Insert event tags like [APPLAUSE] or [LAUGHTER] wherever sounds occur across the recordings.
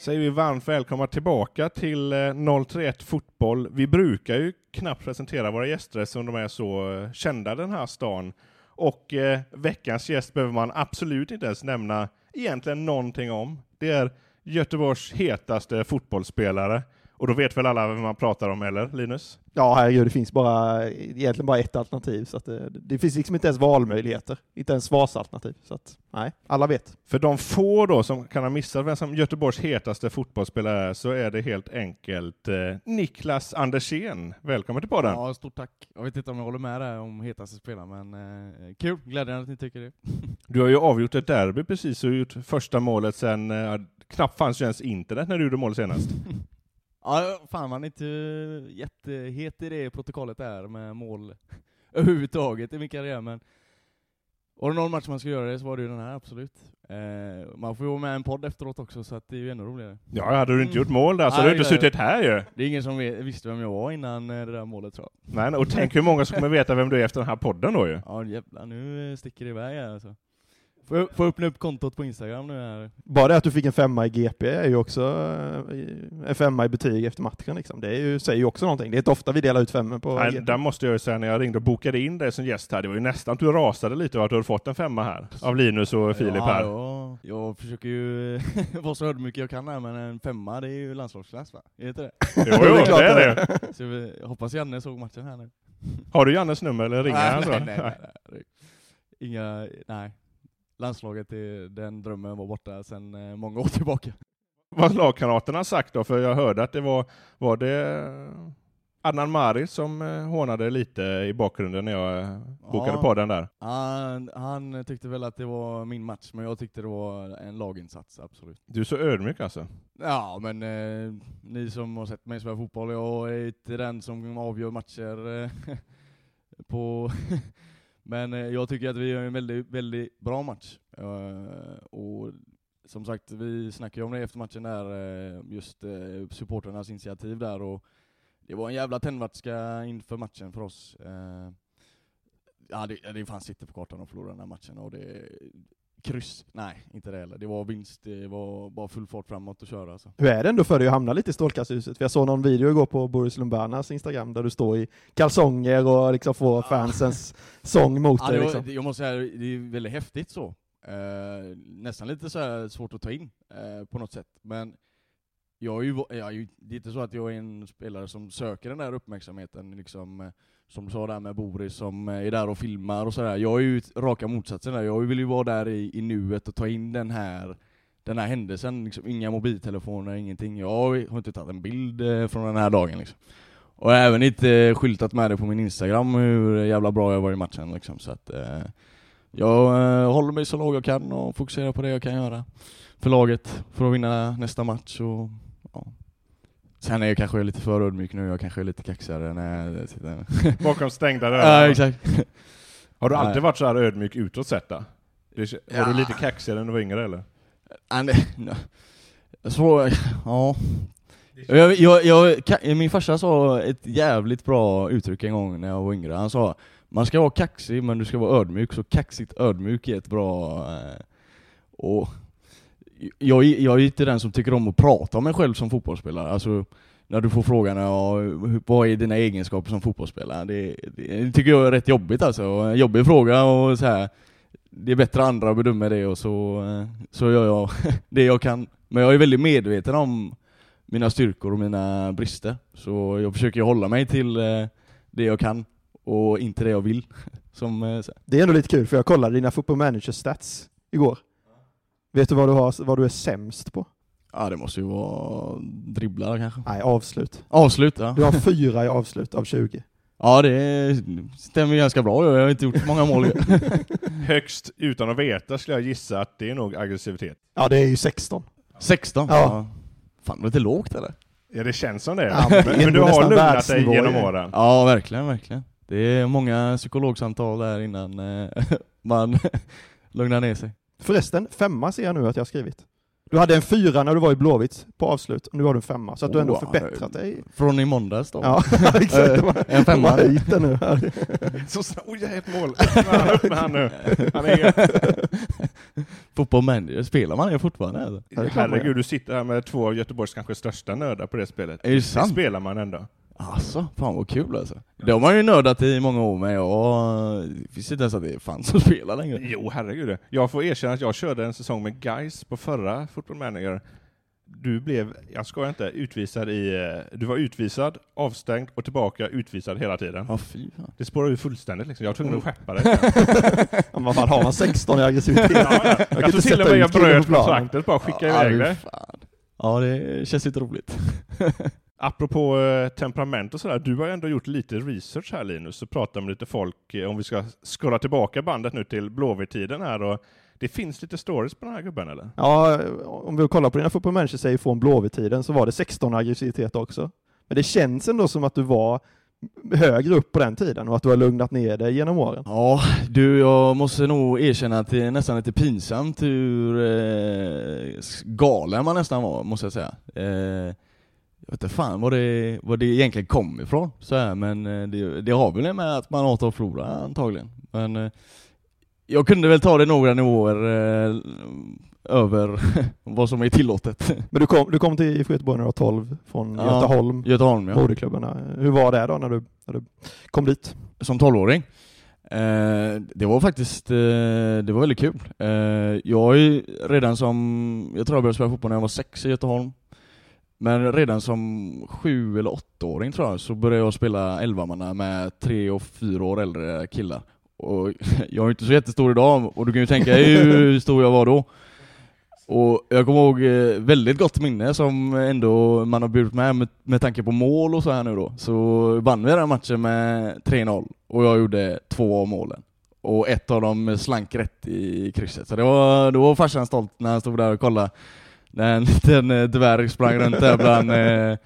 Säger vi varmt välkomna tillbaka till eh, 031 Fotboll. Vi brukar ju knappt presentera våra gäster som de är så eh, kända den här stan. Och eh, veckans gäst behöver man absolut inte ens nämna egentligen någonting om. Det är Göteborgs hetaste fotbollsspelare. Och då vet väl alla vem man pratar om, eller Linus? Ja, herregud, det finns bara, egentligen bara ett alternativ, så att det, det finns liksom inte ens valmöjligheter. Inte ens svarsalternativ. Så att, nej, alla vet. För de få då som kan ha missat vem som Göteborgs hetaste fotbollsspelare är, så är det helt enkelt eh, Niklas Andersén. Välkommen till podden! Ja, stort tack. Jag vet inte om jag håller med där om hetaste spelaren, men eh, kul. Glädjande att ni tycker det. Du har ju avgjort ett derby precis och gjort första målet sen, eh, knappt fanns ju ens internet när du gjorde mål senast. [LAUGHS] Ja, fan man är inte jättehet i det protokollet där med mål [LAUGHS] överhuvudtaget i min karriär, men var det någon match man ska göra det så var det ju den här, absolut. Eh, man får ju vara med i en podd efteråt också, så att det är ju ännu roligare. Ja, hade du inte gjort mål där så Nej, hade du inte suttit här ju. Det är ingen som visste vem jag var innan eh, det där målet tror jag. Men, och tänk hur många som kommer veta vem du är efter den här podden då ju. [LAUGHS] Ja jävlar, nu sticker det iväg här alltså. Får jag, får jag öppna upp kontot på Instagram nu här? Bara det att du fick en femma i GP är ju också eh, en femma i betyg efter matchen. Liksom. Det är ju, säger ju också någonting. Det är inte ofta vi delar ut femmor på Nej, GP. där måste jag ju säga, när jag ringde och bokade in dig som gäst här, det var ju nästan att du rasade lite över att du hade fått en femma här. Av Linus och Filip ja, här. Ja, jag försöker ju [LAUGHS] vara så ödmjuk jag kan här, men en femma det är ju landslagsklass va? Är det inte det? Jo, jo, [LAUGHS] Det är klart det är det. [LAUGHS] Så vi- jag hoppas Janne såg matchen här nu. Har du Jannes nummer eller ringer han så? nej, nej, nej, nej. Inga, nej. Landslaget, är, den drömmen var borta sedan eh, många år tillbaka. Vad har lagkamraterna sagt då? För jag hörde att det var, var det Adnan Mari som eh, hånade lite i bakgrunden när jag eh, bokade Ja. på den där. Han, han tyckte väl att det var min match, men jag tyckte det var en laginsats, absolut. Du är så ödmjuk alltså. Ja, men eh, ni som har sett mig spela fotboll, jag är inte den som avgör matcher eh, [LAUGHS] på... [LAUGHS] men eh, jag tycker att vi gör en väldigt, väldigt bra match. Eh, och som sagt, vi snackade ju om det efter matchen där, eh, just eh, supporternas initiativ där och det var en jävla tändvätska inför matchen för oss. Eh, ja, det, det fanns inte på kartan att förlora den här matchen och det kryss, nej inte det heller. Det var vinst, det var bara full fart framåt och köra alltså. Hur är det ändå för dig att hamna lite i strålkastarljuset? Jag såg någon video igår på Boris Lumbernas Instagram där du står i kalsonger och liksom får fansens sång mot Ja, dig. var, Liksom. jag måste säga, det är väldigt häftigt så. Eh, nästan lite så här svårt att ta in eh, på något sätt. Men jag är ju, jag är ju, det är inte så att jag är en spelare som söker den där uppmärksamheten, liksom, eh, som du sa där med Boris som eh, är där och filmar och sådär. Jag är ju raka motsatsen där. Jag vill ju vara där i, i nuet och ta in den här den här händelsen, liksom, inga mobiltelefoner, ingenting. Jag har inte tagit en bild eh, från den här dagen liksom. Och jag har även inte skyltat med det på min Instagram hur jävla bra jag var i matchen liksom, så att eh, jag eh, håller mig så låg jag kan och fokuserar på det jag kan göra för laget för att vinna nästa match. Och, ja. Sen är jag kanske lite för ödmjuk nu, jag kanske är lite kaxigare när jag sitter... [LAUGHS] Bakom stängda dörrar. Ja, exakt. Har du alltid Nej. varit så här ödmjuk utåt sett då? Var Ja. du lite kaxigare när du var yngre eller? Nej. Så, ja. Jag, jag, jag, min farsa sa ett jävligt bra uttryck en gång när jag var yngre. Han sa man ska vara kaxig men du ska vara ödmjuk, så kaxigt ödmjuk är ett bra... Eh, och jag, är- jag är inte den som tycker om att prata om mig själv som fotbollsspelare. Alltså, när du får frågan ja, vad är dina egenskaper som fotbollsspelare? Det, det, det tycker jag är rätt jobbigt alltså. En jobbig fråga och så här. Det är bättre andra bedömer det och så, så gör jag [LAUGHS] det jag kan. Men jag är väldigt medveten om mina styrkor och mina brister. Så jag försöker hålla mig till eh, det jag kan och inte det jag vill. [LAUGHS] Som, eh, Det är ändå lite kul, för jag kollade dina football manager stats igår. Vet du vad du, har, vad du är sämst på? ja, det måste ju vara dribblar kanske. Nej, avslut. Avslut, ja. Du har fyra i avslut av 20. [LAUGHS] Ja, det stämmer ganska bra. Jag har inte gjort många mål. [LAUGHS] Högst utan att veta skulle jag gissa att det är nog aggressivitet. Ja, det är ju 16. 16? Ja. Fan, det var lite lågt eller? Ja det känns som det. Ja, men är men, du har lugnat dig genom åren. Ja, verkligen, verkligen. Det är många psykologsamtal där innan eh, [LAUGHS] man lugnar ner sig. Förresten, femma ser jag nu att jag har skrivit. Du hade en fyra när du var i Blåvitt på avslut, och nu har du en femma, så att du ändå förbättrat dig. Från i måndags då? Ja, [LAUGHS] exakt. De har, En de femma. nu. [LAUGHS] Så snabbt, oj jag är ett mål. Han upp med han nu. Han är, [LAUGHS] Fotboll manager, spelar man det fortfarande eller? Det man herregud, du sitter här med två av Göteborgs kanske största nördar på det spelet. Är det Det sant? spelar man ändå. Alltså, fan vad kul alltså. Det har man ju nördat i många år och det finns inte ens att det fanns att spela längre. Jo, herregud. Jag får erkänna att jag körde en säsong med Guys på förra Football Manager. Du blev, jag ska inte, utvisad i... eh, Du var utvisad, avstängd och tillbaka utvisad hela tiden. Ja, fy fan. Det spårade ur fullständigt liksom. Jag var tvungen att skeppa dig. [LAUGHS] Ja, vad fan, har man 16 i aggressivitet? Ja, ja. kan Jag inte tror till sätta och med jag bröt kontraktet, bara skicka Ja, iväg fan. Ja, det känns inte roligt. [LAUGHS] Apropå eh, temperament och sådär, du har ju ändå gjort lite research här Linus, och pratat med lite folk, eh, om vi ska skrolla tillbaka bandet nu till Blåvitt-tiden här, och det finns lite stories på den här gubben eller? Ja, om vi kollar på dina football manager säger från Blåvitt-tiden så var det 16 aggressivitet också. Men det känns ändå som att du var högre upp på den tiden och att du har lugnat ner dig genom åren. Ja, du, jag måste nog erkänna att det är nästan lite pinsamt hur eh, galen man nästan var, måste jag säga. Eh, jag vet inte fan vad det, vad det egentligen kom ifrån, så här, men eh, det, det har väl med att man hatar att förlora antagligen. Men eh, jag kunde väl ta det några nivåer eh, över [LAUGHS] vad som är tillåtet. Men du kom, du kom till IFK Göteborg när du var 12 från Ja, Göteholm, Göteholm ja. Hur var det då när du, när du kom dit? som 12-åring. Eh, det var faktiskt, eh, det var väldigt kul. Eh, jag är redan som, jag tror jag började spela fotboll när jag var sex i Göteholm. Men redan som sju eller åttaåring tror jag, så började jag spela elvamanna med tre och fyra år äldre killar. Och [LAUGHS] jag är inte så jättestor idag, och du kan ju tänka hur [LAUGHS] stor jag var då. Och jag kommer ihåg eh, väldigt gott minne som ändå man har burit med, med med tanke på mål och så här nu då. Så vann vi den matchen med 3-0 och jag gjorde två av målen. Och ett av dem slank rätt i krysset. Så det var, då var farsan stolt när han stod där och kollade. När en liten eh, dvärg sprang runt där bland... Eh,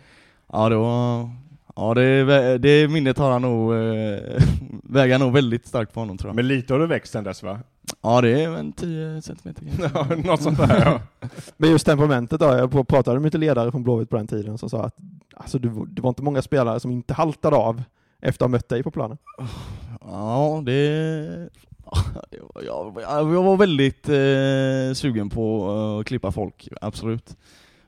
ja det var... Ja det, det minnet har han nog, eh, [LAUGHS] väger nog väldigt starkt på honom tror jag. Men lite har du växt sen dess va? Ja det är en 10 centimeter kanske. Ja, något sånt där ja. [LAUGHS] Men just temperamentet då, jag pratade med lite ledare från Blåvitt på den tiden som sa att alltså, du, det var inte många spelare som inte haltade av efter att ha mött dig på planen. Ja, det det var- Jag, jag var väldigt eh, sugen på eh, att klippa folk, absolut.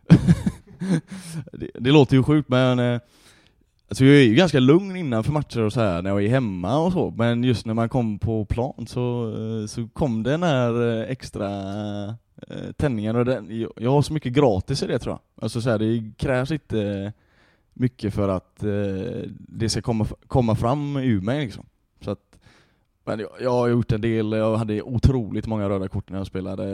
[LAUGHS] det, det låter ju sjukt men eh, alltså jag är ju ganska lugn innanför matcher och så här när jag är hemma och så, men just när man kom på plan så, eh, så kom den här eh, extra eh, tändningen och den, jag, jag har så mycket gratis i det tror jag. Alltså så här, det krävs inte mycket för att eh, det ska komma, komma fram ur mig liksom. Så att, men jag, jag har gjort en del, jag hade otroligt många röda kort när jag spelade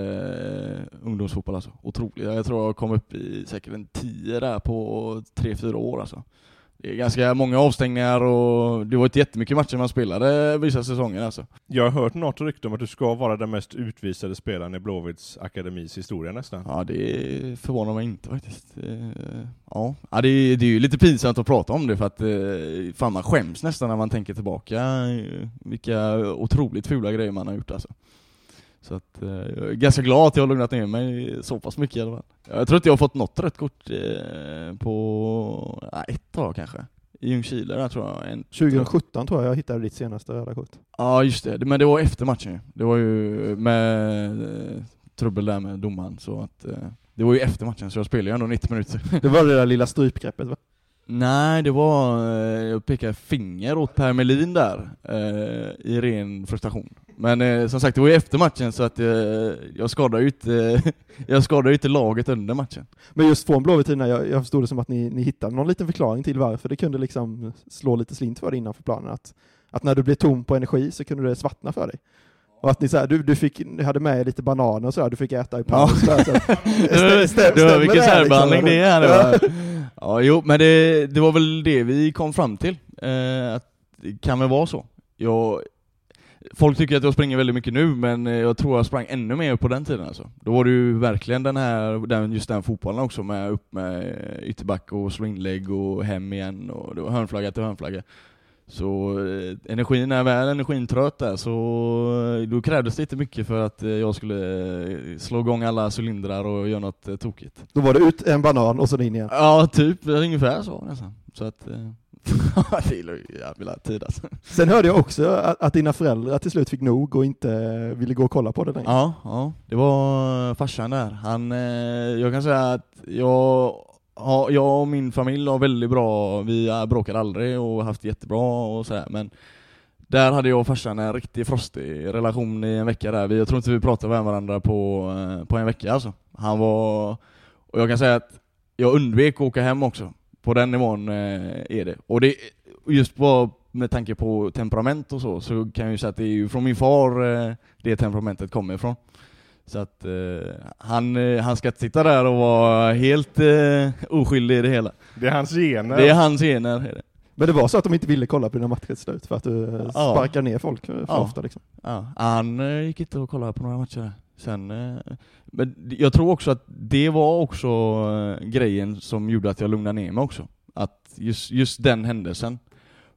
eh, ungdomsfotboll alltså. Otroligt. Jag tror jag kom upp i säkert en tio där på 3-4 år alltså. Det är ganska många avstängningar och det var inte jättemycket matcher man spelade vissa säsonger alltså. Jag har hört något rykte om att du ska vara den mest utvisade spelaren i Blåvitts akademis historia nästan. Ja, det förvånar mig inte faktiskt. Eh, Ja, ja det, är, det är ju lite pinsamt att prata om det för att eh, fan man skäms nästan när man tänker tillbaka eh, vilka otroligt fula grejer man har gjort alltså. Så att, eh, jag är ganska glad att jag har lugnat ner mig så pass mycket i alla fall. Jag tror inte jag har fått något rött kort eh, på ett tag kanske. I Ljungskile där tror jag. En, 2017 tror jag jag hittade ditt senaste röda kort. Ja just det, men det var efter matchen ju. Det var ju med eh, trubbel där med domaren så att det var ju efter matchen så jag spelade ju ändå 90 minuter. Det var det där lilla strypgreppet va? Nej, det var, jag pekade finger åt Per Melin där, eh, i ren frustration. Men eh, som sagt, det var ju efter matchen så att eh, jag skadade ju inte, [LAUGHS] jag skadade inte laget under matchen. Men just från Blåvitt-tiden, jag, jag förstod det som att ni, ni hittade någon liten förklaring till varför det kunde liksom slå lite slint för dig innanför planen. Att, att när du blev tom på energi så kunde det svartna för dig. Och att ni, så här, du, du, fick, du hade med dig lite bananer och sådär, du fick äta i paus. Ja. [LAUGHS] vilken här, särbehandling liksom? det är det var. Ja, jo, men det, det var väl det vi kom fram till. Eh, att det kan väl vara så. Jag, folk tycker att jag springer väldigt mycket nu, men eh, jag tror jag sprang ännu mer på den tiden alltså. Då var det ju verkligen den här, den, just den fotbollen också, med upp med ytterback och slå inlägg och hem igen och det var hörnflagga till hörnflagga. Så eh, energin, när väl energin tröt där så eh, då krävdes det inte mycket för att eh, jag skulle eh, slå igång alla cylindrar och göra något eh, tokigt. Då var det ut en banan och så in igen. Ja, typ ungefär så nästan. Så att, eh, [LAUGHS] det ju jävla tid alltså. Sen hörde jag också att, att dina föräldrar till slut fick nog och inte ville gå och kolla på det längre. Ja, ja, det var farsan där. Han, eh, jag kan säga att jag, ja, jag och min familj har väldigt bra, vi har bråkat aldrig och haft jättebra och sådär, men där hade jag och farsan en riktigt frostig relation i en vecka där. Vi, jag tror inte vi pratade med varandra på, eh, på en vecka alltså. Han var, och jag kan säga att jag undvek att åka hem också. På den nivån eh, är det. Och det, just bara med tanke på temperament och så, så kan jag ju säga att det är ju från min far eh, det temperamentet kommer ifrån. Så att eh, han, eh, han ska inte sitta där och vara helt eh, oskyldig i det hela. Det är hans gener. Det är hans gener. Är det. Men det var så att de inte ville kolla på dina matcher slut för att du Ja. sparkar ner folk för Ja. ofta liksom. Ja, han eh, gick inte och kollade på några matcher. Sen, eh, men jag tror också att det var också eh, grejen som gjorde att jag lugnade ner mig också. Att just, just den händelsen.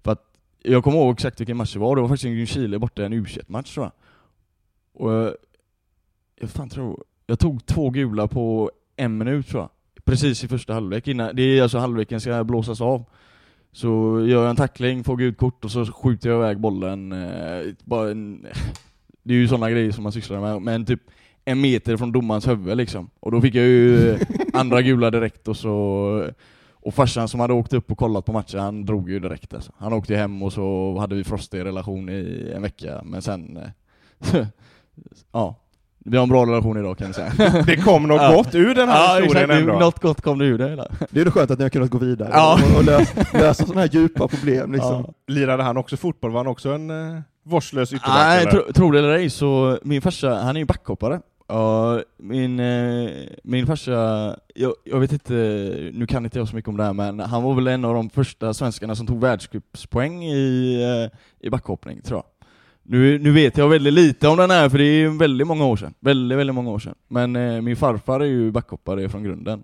För att jag kommer ihåg exakt vilken match det var. Det var faktiskt en Chile borta, en u match tror jag. Och eh, jag fan tror, jag tog två gula på en minut tror jag. Precis i första halvlek. Innan, det är alltså halvleken ska blåsas av. Så gör jag en tackling, får gult kort och så skjuter jag iväg bollen. Bara en, det är ju sådana grejer som man sysslar med, men typ en meter från domarens huvud liksom. Och då fick jag ju eh, [LAUGHS] andra gula direkt och så och farsan som hade åkt upp och kollat på matchen, han drog ju direkt alltså. Han åkte ju hem och så hade vi frostig relation i en vecka, men sen... eh, [LAUGHS] ja. Vi har en bra relation idag kan jag säga. [LAUGHS] Det kom något Ja. gott ur den här ja, historien exakt, ändå. Något gott kom det ur det hela. Det är ju skönt att ni har kunnat gå vidare Ja. och, och lösa, lösa sådana här djupa problem liksom. Ja. Lirade han också fotboll? Var han också en uh, vårdslös ytterback? Nej, eller? tro, tro det eller ej så, min farsa, han är ju backhoppare. Ja, min, eh, min farsa, jag, jag vet inte, nu kan inte jag så mycket om det här men han var väl en av de första svenskarna som tog världscupspoäng i, eh, i backhoppning tror jag. Nu, nu vet jag väldigt lite om den här för det är väldigt många år sedan. Väldigt, väldigt många år sedan. Men eh, min farfar är ju backhoppare från grunden.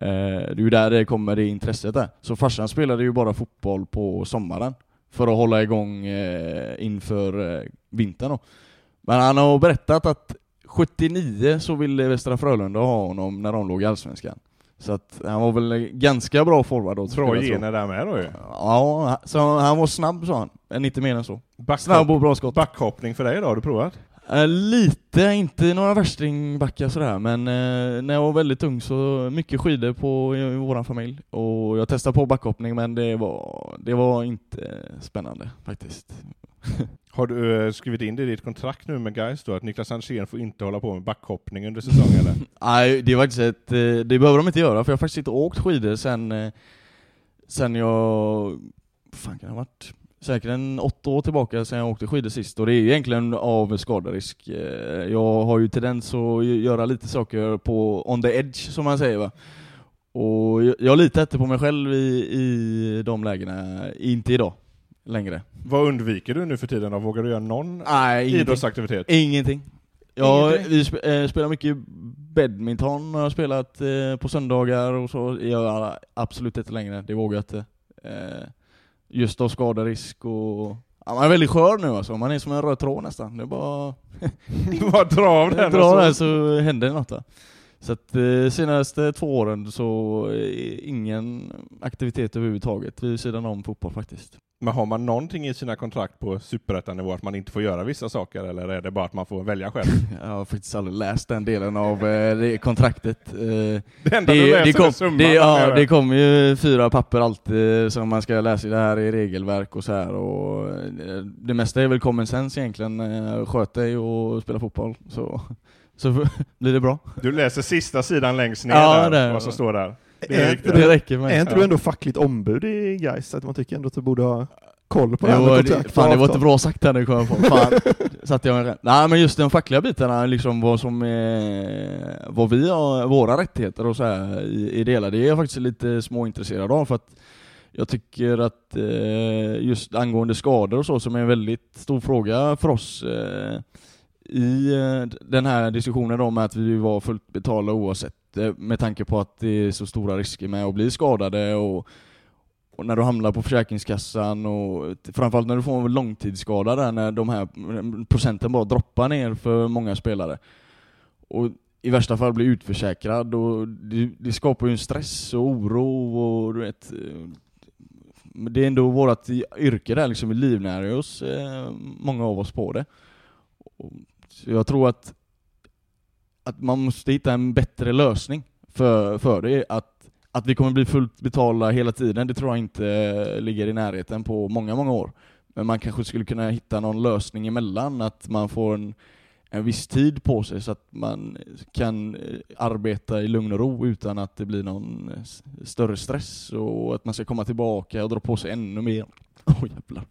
Eh, det är ju där det kommer det intresset där. Så farsan spelade ju bara fotboll på sommaren. För att hålla igång eh, inför eh, vintern då. Men han har berättat att 79 så ville Västra Frölunda ha honom när de låg i Allsvenskan. Så att han var väl ganska bra forward då. Bra gener där med då ju. Ja, så han var snabb sa han. Men inte mer än så. Backhopp- Snabb och bra skott. Backhoppning för dig då, har du provat? Eh, lite, inte några värstingbackar sådär, men eh, när jag var väldigt ung så mycket skidor på i, i våran familj. Och jag testade på backhoppning men det var, det var inte spännande faktiskt. [LAUGHS] Har du eh, skrivit in det i ditt kontrakt nu med Gais då, att Niklas Andersén får inte hålla på med backhoppning under säsongen eller? [LAUGHS] Nej, det var faktiskt ett, eh, det behöver de inte göra för jag har faktiskt inte åkt skidor sen, eh, sen jag, fan kan det ha varit? Säkert en åtta år tillbaka sen jag åkte skidor sist och det är ju egentligen av skaderisk. Eh, Jag har ju tendens att göra lite saker på on the edge som man säger va. Och jag, jag litar inte på mig själv i, i de lägena, inte idag längre. Vad undviker du nu för tiden då? Vågar du göra någon Nej, ingenting. idrottsaktivitet? Ingenting. Ja, Ingenting? vi sp eh, spelar mycket badminton, har jag spelat eh, på söndagar och så. Jag absolut inte längre, det vågar jag inte. Eh, just av skaderisk och... Ja, man är väldigt skör nu alltså, man är som en röd tråd nästan. Det är bara... [LAUGHS] Bara dra av den. Dra den så- händer det något va? Så att eh, senaste två åren så eh, ingen aktivitet överhuvudtaget vid sidan om fotboll faktiskt. Men har man någonting i sina kontrakt på superettanivå att man inte får göra vissa saker, eller är det bara att man får välja själv? [LAUGHS] Jag har faktiskt aldrig läst den delen av eh, det kontraktet. Det enda du läser är kom, summan det, ja, det kommer ju fyra papper alltid som man ska läsa i det här i regelverk och så här och det mesta är väl common sense egentligen. Sköt dig och spela fotboll så, så [LAUGHS] blir det bra. Du läser sista sidan längst ner Ja, där, det- vad som står där. Det Är. Det räcker med. Är inte du ändå fackligt ombud i Gais? Att man tycker ändå att du borde ha koll på det här det, fan det var inte bra sagt här nu kom jag på. Fan, [LAUGHS] satte jag. Nej men just de fackliga bitarna, liksom vad som är, vad vi har, våra rättigheter och så här i, i delar, det är jag faktiskt lite småintresserad av för att jag tycker att eh, just angående skador och så, som är en väldigt stor fråga för oss eh, i eh, den här diskussionen om att vi var fullt betalda oavsett, eh, med tanke på att det är så stora risker med att bli skadade och och när du hamnar på Försäkringskassan och framförallt när du får en långtidsskada där, när de här procenten bara droppar ner för många spelare. Och i värsta fall blir utförsäkrad och det, det skapar ju en stress och oro och du vet eh, det är ändå vårt yrke där liksom, vi livnär oss, eh, många av oss på det. Så jag tror att, att man måste hitta en bättre lösning för, för det. Att att vi kommer bli fullt betalda hela tiden, det tror jag inte eh, ligger i närheten på många, många år. Men man kanske skulle kunna hitta någon lösning emellan, att man får en, en viss tid på sig så att man kan eh, arbeta i lugn och ro utan att det blir någon eh, större stress och att man ska komma tillbaka och dra på sig ännu mer. Oj oh, jävlar.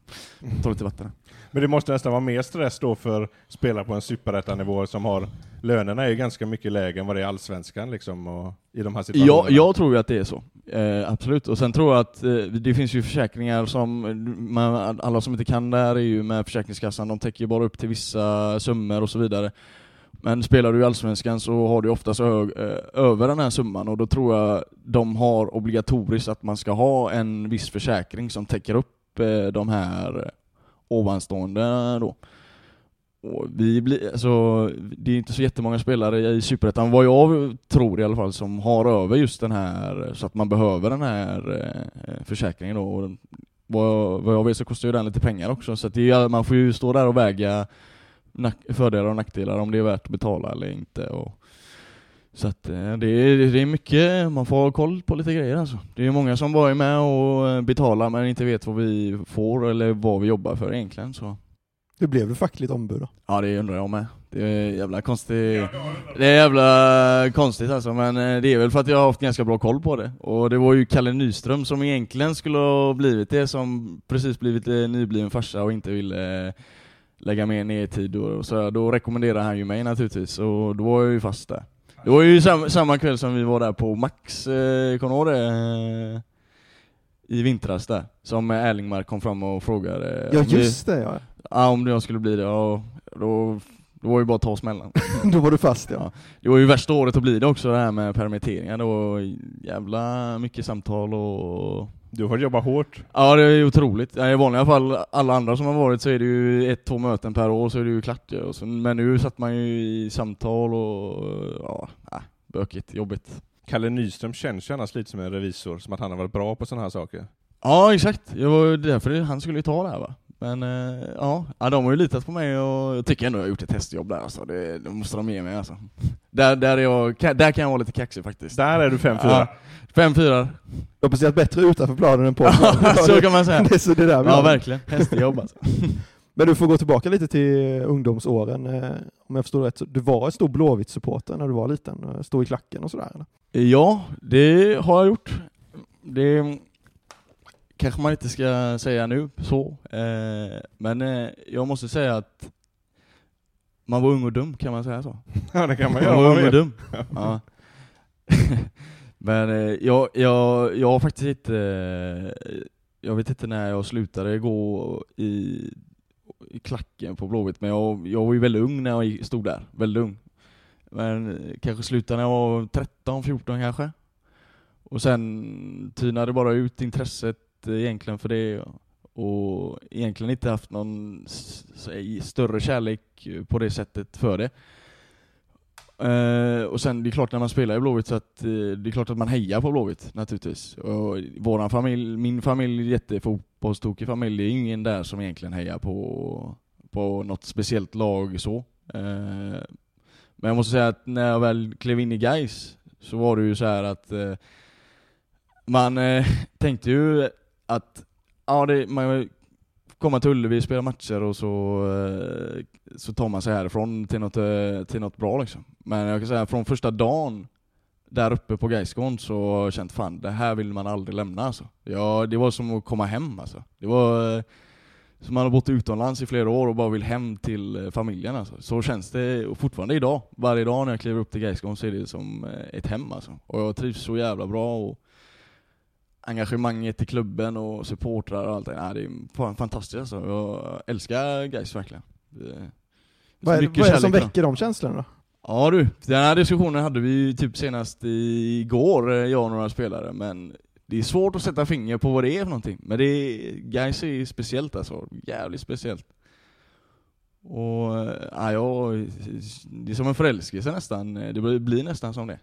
Ta lite vatten här. Men det måste nästan vara mer stress då för spelare på en superettanivå som har lönerna är ju ganska mycket lägre än vad det är i allsvenskan liksom, och i de här situationerna. Ja, jag tror ju att det är så. Eh, absolut. Och sen tror jag att eh, det finns ju försäkringar som, man, alla som inte kan det här är ju med Försäkringskassan, de täcker ju bara upp till vissa summor och så vidare. Men spelar du i Allsvenskan så har du ofta så hög, eh, över den här summan och då tror jag de har obligatoriskt att man ska ha en viss försäkring som täcker upp eh, de här ovanstående då. Och vi blir, alltså, det är inte så jättemånga spelare i Superettan, vad jag tror i alla fall, som har över just den här, så att man behöver den här eh, försäkringen då. Och vad, vad, vad jag vet så kostar ju den lite pengar också, så att det man får ju stå där och väga fördelar och nackdelar, om det är värt att betala eller inte. Och, så att eh, det är, det är mycket, man får ha koll på lite grejer alltså. Det är många som bara är med och eh, betalar men inte vet vad vi får eller vad vi jobbar för egentligen. Så. Hur blev du fackligt ombud då? Ja det undrar jag med. Det är jävla konstigt. Det är jävla konstigt alltså, men eh, det är väl för att jag har haft ganska bra koll på det. Och det var ju Kalle Nyström som egentligen skulle ha blivit det, som precis blivit nybliven farsa och inte ville lägga mer ner tid och så. Då rekommenderade han ju mig naturligtvis, och då var jag ju fast där. Det var ju sam samma kväll som vi var där på Max, eh, kommer du det? I vintras där, som Erlingmark kom fram och frågade Ja om vi- just det ja. Ja, om jag skulle bli det, ja, då, då var det bara att ta smällen. [LAUGHS] Då var du fast ja. Ja. Det var ju värsta året att bli det också, det här med permitteringar. Det var jävla mycket samtal och... Du får jobba hårt. Ja, det är otroligt. I vanliga fall, alla andra som har varit, så är det ju ett, två möten per år, så är det ju klart. ja. Så, men nu satt man ju i samtal och... Ja, äh, bökigt, jobbigt. Kalle Nyström känns ju annars lite som en revisor, som att han har varit bra på sådana här saker. Ja, exakt. Det var ju därför han skulle ju ta det här va. Men eh, ja, ja, de har ju litat på mig och jag tycker ändå jag har gjort ett testjobb där alltså. Det, det måste de ge mig alltså. Där, där, är jag, kan- där kan jag vara lite kaxig faktiskt. Där är du 5-4. Ja, fem fyra. Du har presterat bättre utanför planen än på [LAUGHS] så kan man säga. [LAUGHS] Det är så det där Ja, verkligen. Hästjobb alltså. [LAUGHS] Men du får gå tillbaka lite till ungdomsåren. eh, Om jag förstår rätt, så du var en stor Blåvitt-supporter när du var liten? Stod i klacken och sådär eller? Ja, det har jag gjort. Det kanske man inte ska säga nu så. Eh, men eh, jag måste säga att man var ung och dum, kan man säga så? [LAUGHS] Ja, det kan man Man göra. var man ung och dum. [LAUGHS] Ja. [LAUGHS] Men eh, jag, jag, jag har faktiskt inte, eh, jag vet inte när jag slutade gå i, i klacken på Blåvitt, men jag, jag var ju väldigt ung när jag stod där, väldigt ung. Men eh, kanske slutade när jag var 13, 14 kanske. Och sen tynade bara ut intresset egentligen för det och och egentligen inte haft någon större kärlek på det sättet för det. Eh, och sen det är klart när man spelar i Blåvitt så att eh, det är klart att man hejar på Blåvitt naturligtvis. Och våran familj, min familj är jättefotbollstokig familj, det är ingen där som egentligen hejar på, på något speciellt lag så. Eh, men jag måste säga att när jag väl klev in i Gais så var det ju så här att man tänkte ju att ja, det, man kommer till Ullevi, spela matcher och så, eh, så tar man sig härifrån till något, eh, till något bra liksom. Men jag kan säga från första dagen där uppe på Gaisgården så har jag känt fan, det här vill man aldrig lämna alltså. Ja, det var som att komma hem alltså. Det var eh, som man har bott utomlands i flera år och bara vill hem till familjen alltså. Så känns det och fortfarande idag. Varje dag när jag kliver upp till Gaisgården så är det som ett hem alltså. Och jag trivs så jävla bra och engagemanget i klubben och supportrar och allt det. Nej, det är fan fantastiskt alltså. Jag älskar Gais verkligen. Det är Vad är, vad är det som väcker de känslorna? Ja du, den här diskussionen hade vi typ senast igår, eh, jag och några spelare, men det är svårt att sätta finger på vad det är för någonting. Men det är, Gais är speciellt alltså, jävligt speciellt. Och eh, ja, jag, det är som en förälskelse nästan, det blir, blir nästan som det.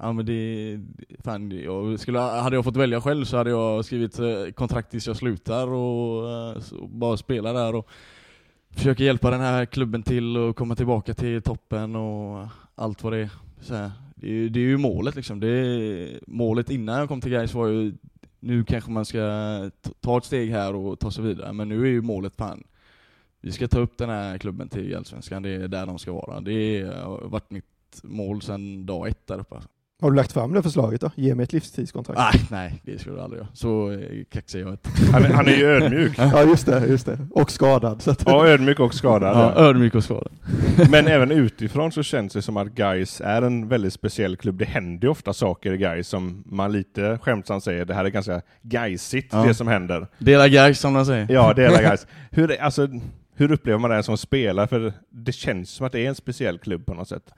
Ja men det, fan, jag skulle, hade jag fått välja själv så hade jag skrivit eh, kontrakt tills jag slutar och eh, bara spela där och försöka hjälpa den här klubben till och komma tillbaka till toppen och allt vad det är. Så här, det, är ju- det är ju målet liksom. Det är, målet innan jag kom till Gais var ju nu kanske man ska ta ett steg här och ta sig vidare, men nu är ju målet fan vi ska ta upp den här klubben till Allsvenskan, det är där de ska vara. Det har varit mitt mål sedan dag ett där uppe. Alltså. Har du lagt fram det förslaget då? Ge mig ett livstidskontrakt. Nej, nej, det skulle jag aldrig göra. Så eh, kaxig jag inte. Han, är- han är ju ödmjuk. [LAUGHS] Ja just det, just det. Och skadad. Så att, Ja, ödmjuk och skadad. Ja, ödmjuk och skadad. [LAUGHS] Men även utifrån så känns det som att Guys är en väldigt speciell klubb. Det händer ju ofta saker i Guys som man lite skämtsamt säger, det här är ganska Gaisigt Ja. det som händer. Dela Gais som de säger. Ja, [LAUGHS] Guys. Hur, är- alltså, hur upplever man det som spelare? För det känns som att det är en speciell klubb på något sätt.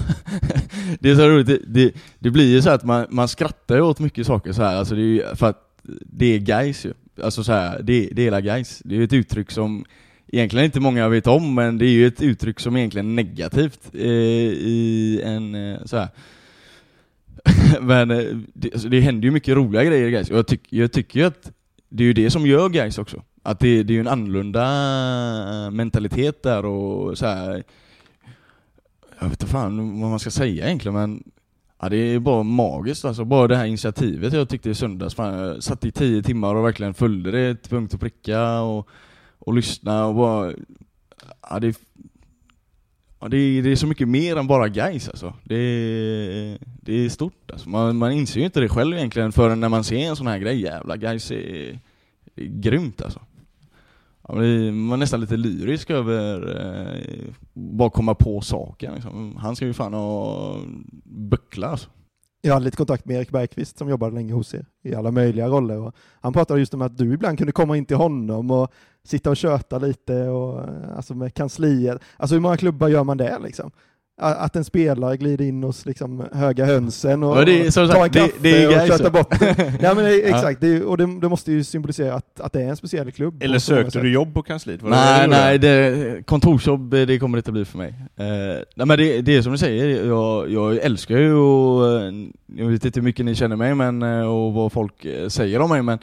[LAUGHS] det är så roligt, det, det, det blir ju så att man, man skrattar åt mycket saker så här. Alltså det är ju för att det är guys ju. Alltså så här, det, det är hela guys. Det är ju ett uttryck som egentligen inte många vet om, men det är ju ett uttryck som egentligen är negativt eh, i en eh, så här. [LAUGHS] men eh, det, alltså det händer ju mycket roliga grejer i guys. och jag, tyck, jag tycker ju att det är ju det som gör guys också. Att det, det är ju en annorlunda eh, mentalitet där och så här. Jag vet inte fan vad man ska säga egentligen men Ja det är bara magiskt alltså, bara det här initiativet jag tyckte i söndags, fan, jag satt i tio timmar och verkligen följde det till punkt och pricka och, och lyssna och bara Ja det, ja, det, är, det är så mycket mer än bara guys alltså. Det är, det är stort alltså. man, man inser ju inte det själv egentligen förrän när man ser en sån här grej, jävla guys är, är grymt alltså. Ja, man är nästan lite lyrisk över eh, bara komma på saken. Liksom. Han ska ju fan ha buckla alltså. Jag hade lite kontakt med Erik Bergqvist som jobbade länge hos er i alla möjliga roller. Och han pratade just om att du ibland kunde komma in till honom och sitta och köta lite och, alltså med kansliet. Alltså hur många klubbar gör man det liksom? Att en spelare glider in hos liksom höga hönsen och Ja, det är- som tar en sagt, det- kaffe det är och [LAUGHS] ja. bort. Nej men det, exakt, det, och det, det måste ju symbolisera att, att det är en speciell klubb. Eller sökte du jobb på kansliet? Var det Nej, det nej, det, kontorsjobb det kommer det inte bli för mig. Eh, nej men det, det är som du säger, jag, jag älskar ju och, eh, jag vet inte hur mycket ni känner mig men, eh, och vad folk eh, säger om mig men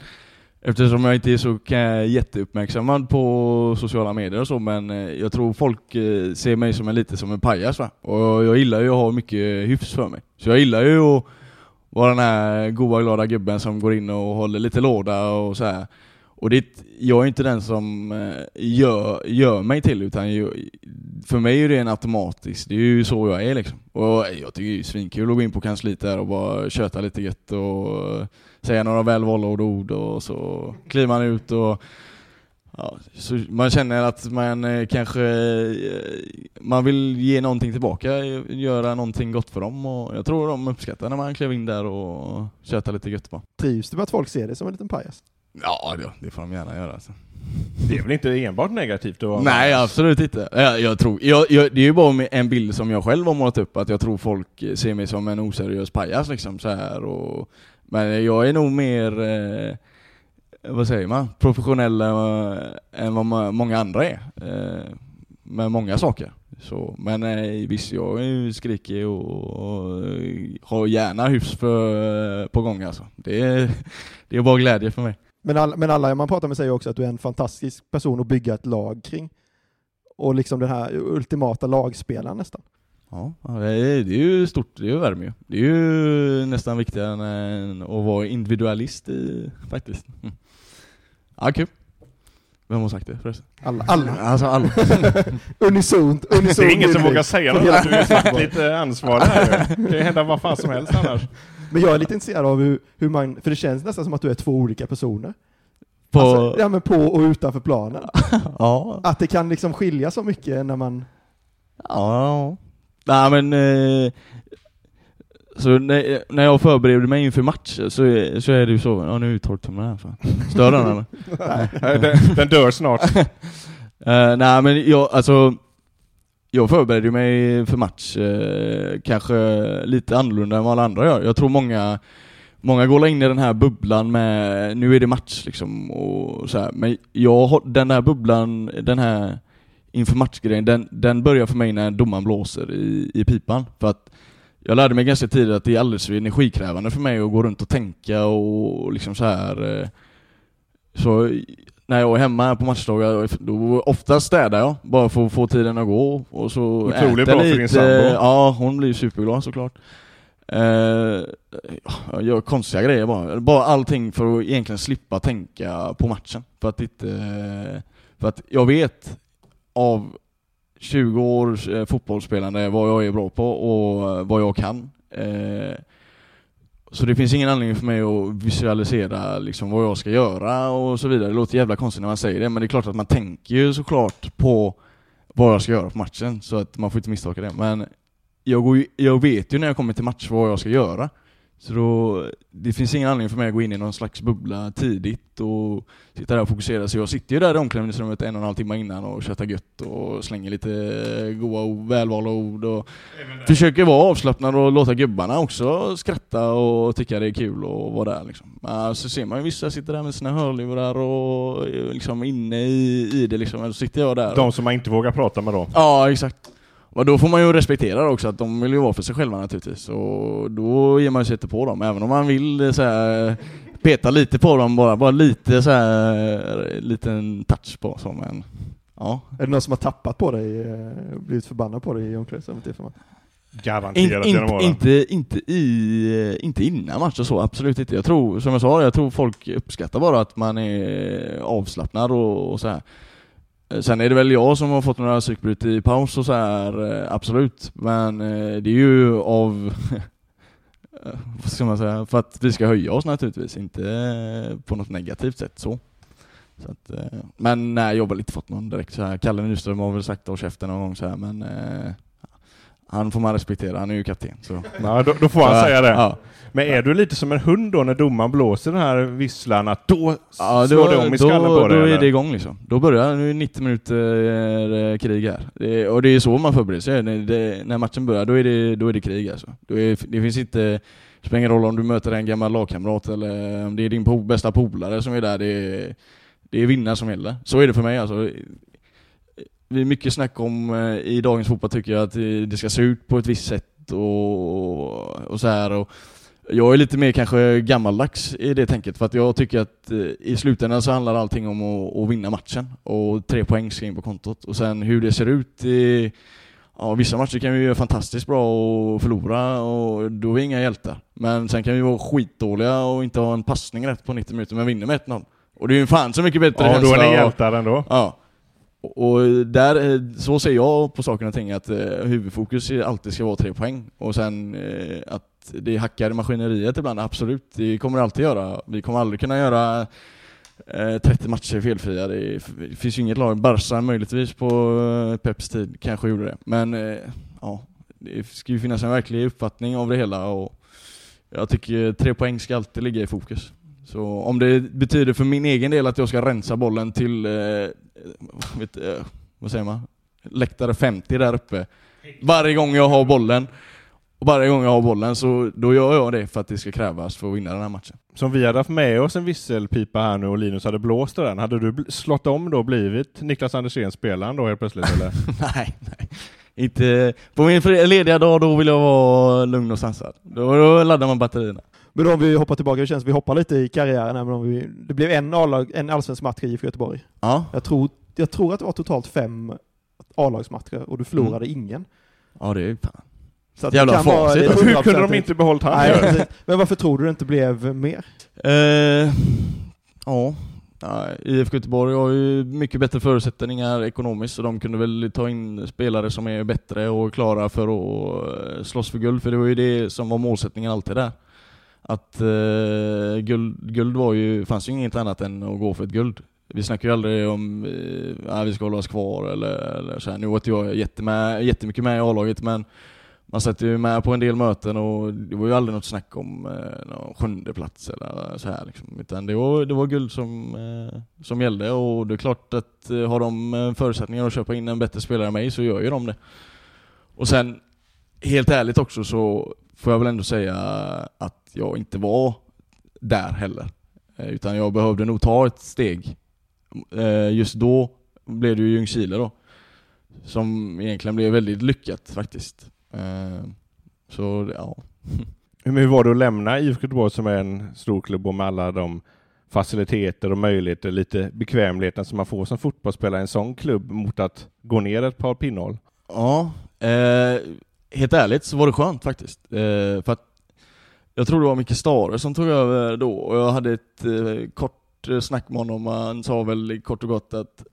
Eftersom jag inte är så kan jag, jätteuppmärksammad på sociala medier och så men eh, jag tror folk eh, ser mig som en, lite som en pajas va. Och jag gillar ju att ha mycket hyfs för mig. Så jag gillar ju att vara den här goa glada gubben som går in och håller lite låda och så här. Och det, jag är inte den som eh, gör, gör mig till utan jag, för mig är det en automatisk, det är ju så jag är liksom. Och jag tycker det är svinkul att gå in på kansliet där och bara köta lite gött och säga några välvalda ord och så kliver man ut och Ja, så man känner att man eh, kanske eh, man vill ge någonting tillbaka, göra någonting gott för dem och jag tror de uppskattar när man klev in där och tjötar lite gött på. Trivs du med att folk ser dig som en liten pajas? Ja, det, det får de gärna göra. Alltså. Det är väl inte enbart negativt att Nej, absolut inte. Jag, jag tror, jag, jag, det är ju bara en bild som jag själv har målat upp, att jag tror folk ser mig som en oseriös pajas liksom så här och men jag är nog mer, eh, vad säger man, professionell eh, än vad många andra är. Eh, med många saker. Så, men eh, visst, jag är ju skrikig och, och eh, har gärna hyfs för, eh, på gång alltså. Det är, [LAUGHS] det är bara glädje för mig. Men, all, men alla man pratar med säger också att du är en fantastisk person att bygga ett lag kring. Och liksom den här ultimata lagspelaren nästan. Ja, det är, det är ju stort, det är ju värme ju. Det är ju nästan viktigare än, att vara individualist i, faktiskt. Mm. Ja, kul. Vem har sagt det förresten? Alla. alla. Alltså alla. unisont, [LAUGHS] unisont. Det är ingen som vågar säga något, du är fotbollen. fackligt eh, ansvarig här. Det kan ju hända vad fan som helst annars. Men jag är lite intresserad av hur, hur man, för det känns nästan som att du är två olika personer. På, Alltså, ja men på och utanför planen. [LAUGHS] ja, Att det kan liksom skilja så mycket när man... ja. Nej men, eh, så när, när jag förbereder mig inför match så, är- så är det ju så, ja nu är torktumlaren här fan. Stör den eller? Nej, Den, den dör snart. [LAUGHS] Eh, nej men jag, alltså Jag förbereder mig för match eh, kanske lite annorlunda än vad alla andra gör. Jag tror många Många går in i den här bubblan med nu är det match liksom och så här. Men jag har, den här bubblan, den här inför matchgrejen, den, den börjar för mig när domaren blåser i, i pipan. För att jag lärde mig ganska tidigt att det är alldeles för energikrävande för mig att gå runt och tänka och liksom så här. eh, Så när jag är hemma på matchdagar, då oftast städar jag bara för att få tiden att gå och så Otroligt bra för lite. din sambo. Ja, hon blir superglad såklart. Eh, jag gör konstiga grejer bara. Bara allting för att egentligen slippa tänka på matchen. För att inte... För att jag vet av 20 års eh, fotbollsspelande vad jag är bra på och eh, vad jag kan. Eh, så det finns ingen anledning för mig att visualisera liksom vad jag ska göra och så vidare. Det låter jävla konstigt när man säger det, men det är klart att man tänker ju såklart på vad jag ska göra på matchen, så att man får inte misstolka det. Men jag, går ju, jag vet ju när jag kommer till match vad jag ska göra. Så då, det finns ingen anledning för mig att gå in i någon slags bubbla tidigt och sitta där och fokusera. Så jag sitter ju där i omklädningsrummet en och en halv timme innan och köttar gött och slänger lite goa ord, välvalda ord och försöker vara avslappnad och låta gubbarna också skratta och tycka det är kul att vara där liksom. Så ser man ju vissa sitter där med sina hörlurar och är liksom inne i, i det liksom. Då sitter jag där. De som man inte vågar prata med då. Ja, exakt. Och då får man ju respektera också, att de vill ju vara för sig själva naturligtvis. Och då ger man sig inte på dem, även om man vill eh, så här, peta lite på dem bara, bara lite så här, liten touch på så men ja. Är det någon som har tappat på dig, eh, blivit förbannad på dig i omklädningsrummet? In, Garanterat in, genom åren. inte, inte, i, inte innan match och så, absolut inte. Jag tror, som jag sa, jag tror folk uppskattar bara att man är avslappnad och, och så här. Eh, sen är det väl jag som har fått några psykbryt i paus och så här, eh, absolut. Men eh, det är ju av, [LAUGHS] vad ska man säga, för att vi ska höja oss naturligtvis, inte på något negativt sätt så. så att, men nej, jag har väl inte fått någon direkt så här. Kalle Nyström har väl sagt av käften någon gång så här, men eh, han får man respektera, han är ju kapten. Så. Ja, då, då får han säga det. Ja. Men är du lite som en hund då när domaren blåser den här visslan, att då Ja, slår det om i skallen då, på dig? Då är eller? det igång liksom. Då börjar, nu är det 90 minuter eh, krig här. Det, och det är så man förbereder sig. När, det, när matchen börjar, då är det, då är det krig alltså. Då är, det finns inte, det spelar ingen roll om du möter en gammal lagkamrat eller om det är din po, bästa polare som är där. Det är, det är vinna som gäller. Så är det för mig alltså. Det är mycket snack om eh, i dagens fotboll tycker jag att det ska se ut på ett visst sätt och, och så här. Och, jag är lite mer kanske gammaldags i det tänket för att jag tycker att eh, i slutändan så handlar allting om att, att vinna matchen och tre poäng ska in på kontot och sen hur det ser ut i Ja, vissa matcher kan vi göra fantastiskt bra och förlora och då är vi inga hjältar. Men sen kan vi vara skitdåliga och inte ha en passning rätt på 90 minuter men vinner med 1-0. Och det är ju fan så mycket bättre Ja, då är ni hjältar ändå. Ja. Och där, eh, så ser jag på saken och ting att eh, huvudfokus alltid ska vara tre poäng. Och sen eh, att det hackar i maskineriet ibland, absolut. Det kommer det alltid göra. Vi kommer aldrig kunna göra eh, 30 matcher felfria. Det, det finns ju inget lag, Barca möjligtvis på eh, Peps tid kanske gjorde det. Men eh, ja, det ska ju finnas en verklig uppfattning av det hela och jag tycker tre poäng ska alltid ligga i fokus. Så om det betyder för min egen del att jag ska rensa bollen till, eh, vet, eh, vad säger man, läktare 50 där uppe varje gång jag har bollen och varje gång jag har bollen så då gör jag det för att det ska krävas för att vinna den här matchen. Som vi hade haft med oss en visselpipa här nu och Linus hade blåst den, hade du slått om då blivit Niklas Andersén spelaren då helt plötsligt eller? [LAUGHS] nej, nej. Inte, på min lediga dag då vill jag vara lugn och sansad. Då, då laddar man batterierna. Men om vi hoppar tillbaka, det känns vi hoppar lite i karriären här, men om vi, det blev en, A-lag, en allsvensk match i IFK Göteborg. Ja. Jag tror, jag tror att det var totalt fem A-lagsmatcher och du förlorade ingen. Ja det är fan. Så att Jävla facit. Hur kunde de 100%. inte behållit han? Nej. Men varför tror du det inte blev mer? Eh, ja. IFK Göteborg har ju mycket bättre förutsättningar ekonomiskt så de kunde väl ta in spelare som är bättre och klara för att eh, slåss för guld, för det var ju det som var målsättningen alltid där. Att eh, guld, guld var ju, fanns ju inget annat än att gå för ett guld. Vi snackar ju aldrig om eh, att vi ska hålla oss kvar eller, eller så här. Nu var inte jag jättemycket med i A-laget men man satt ju med på en del möten och det var ju aldrig något snack om eh, någon sjunde plats eller så här liksom. Utan det var, det var guld som, eh, som gällde och det är klart att eh, har de eh, förutsättningar att köpa in en bättre spelare än mig så gör ju de det. Och sen, helt ärligt också så får jag väl ändå säga att jag inte var där heller. Eh, Utan jag behövde nog ta ett steg. Eh, Just då blev det ju Ljungskile då. Som egentligen blev väldigt lyckat faktiskt. Eh, Så ja. [LAUGHS] Hur var det att lämna IFK Göteborg som är en stor klubb och med alla de faciliteter och möjligheter, lite bekvämligheten som man får som fotbollsspelare i en sån klubb mot att gå ner ett par pinnhål? Ja, eh, helt ärligt så var det skönt faktiskt. Eh, för att jag tror det var Micke Stare som tog över då och jag hade ett eh, kort eh, snack med honom. Han sa väl kort och gott att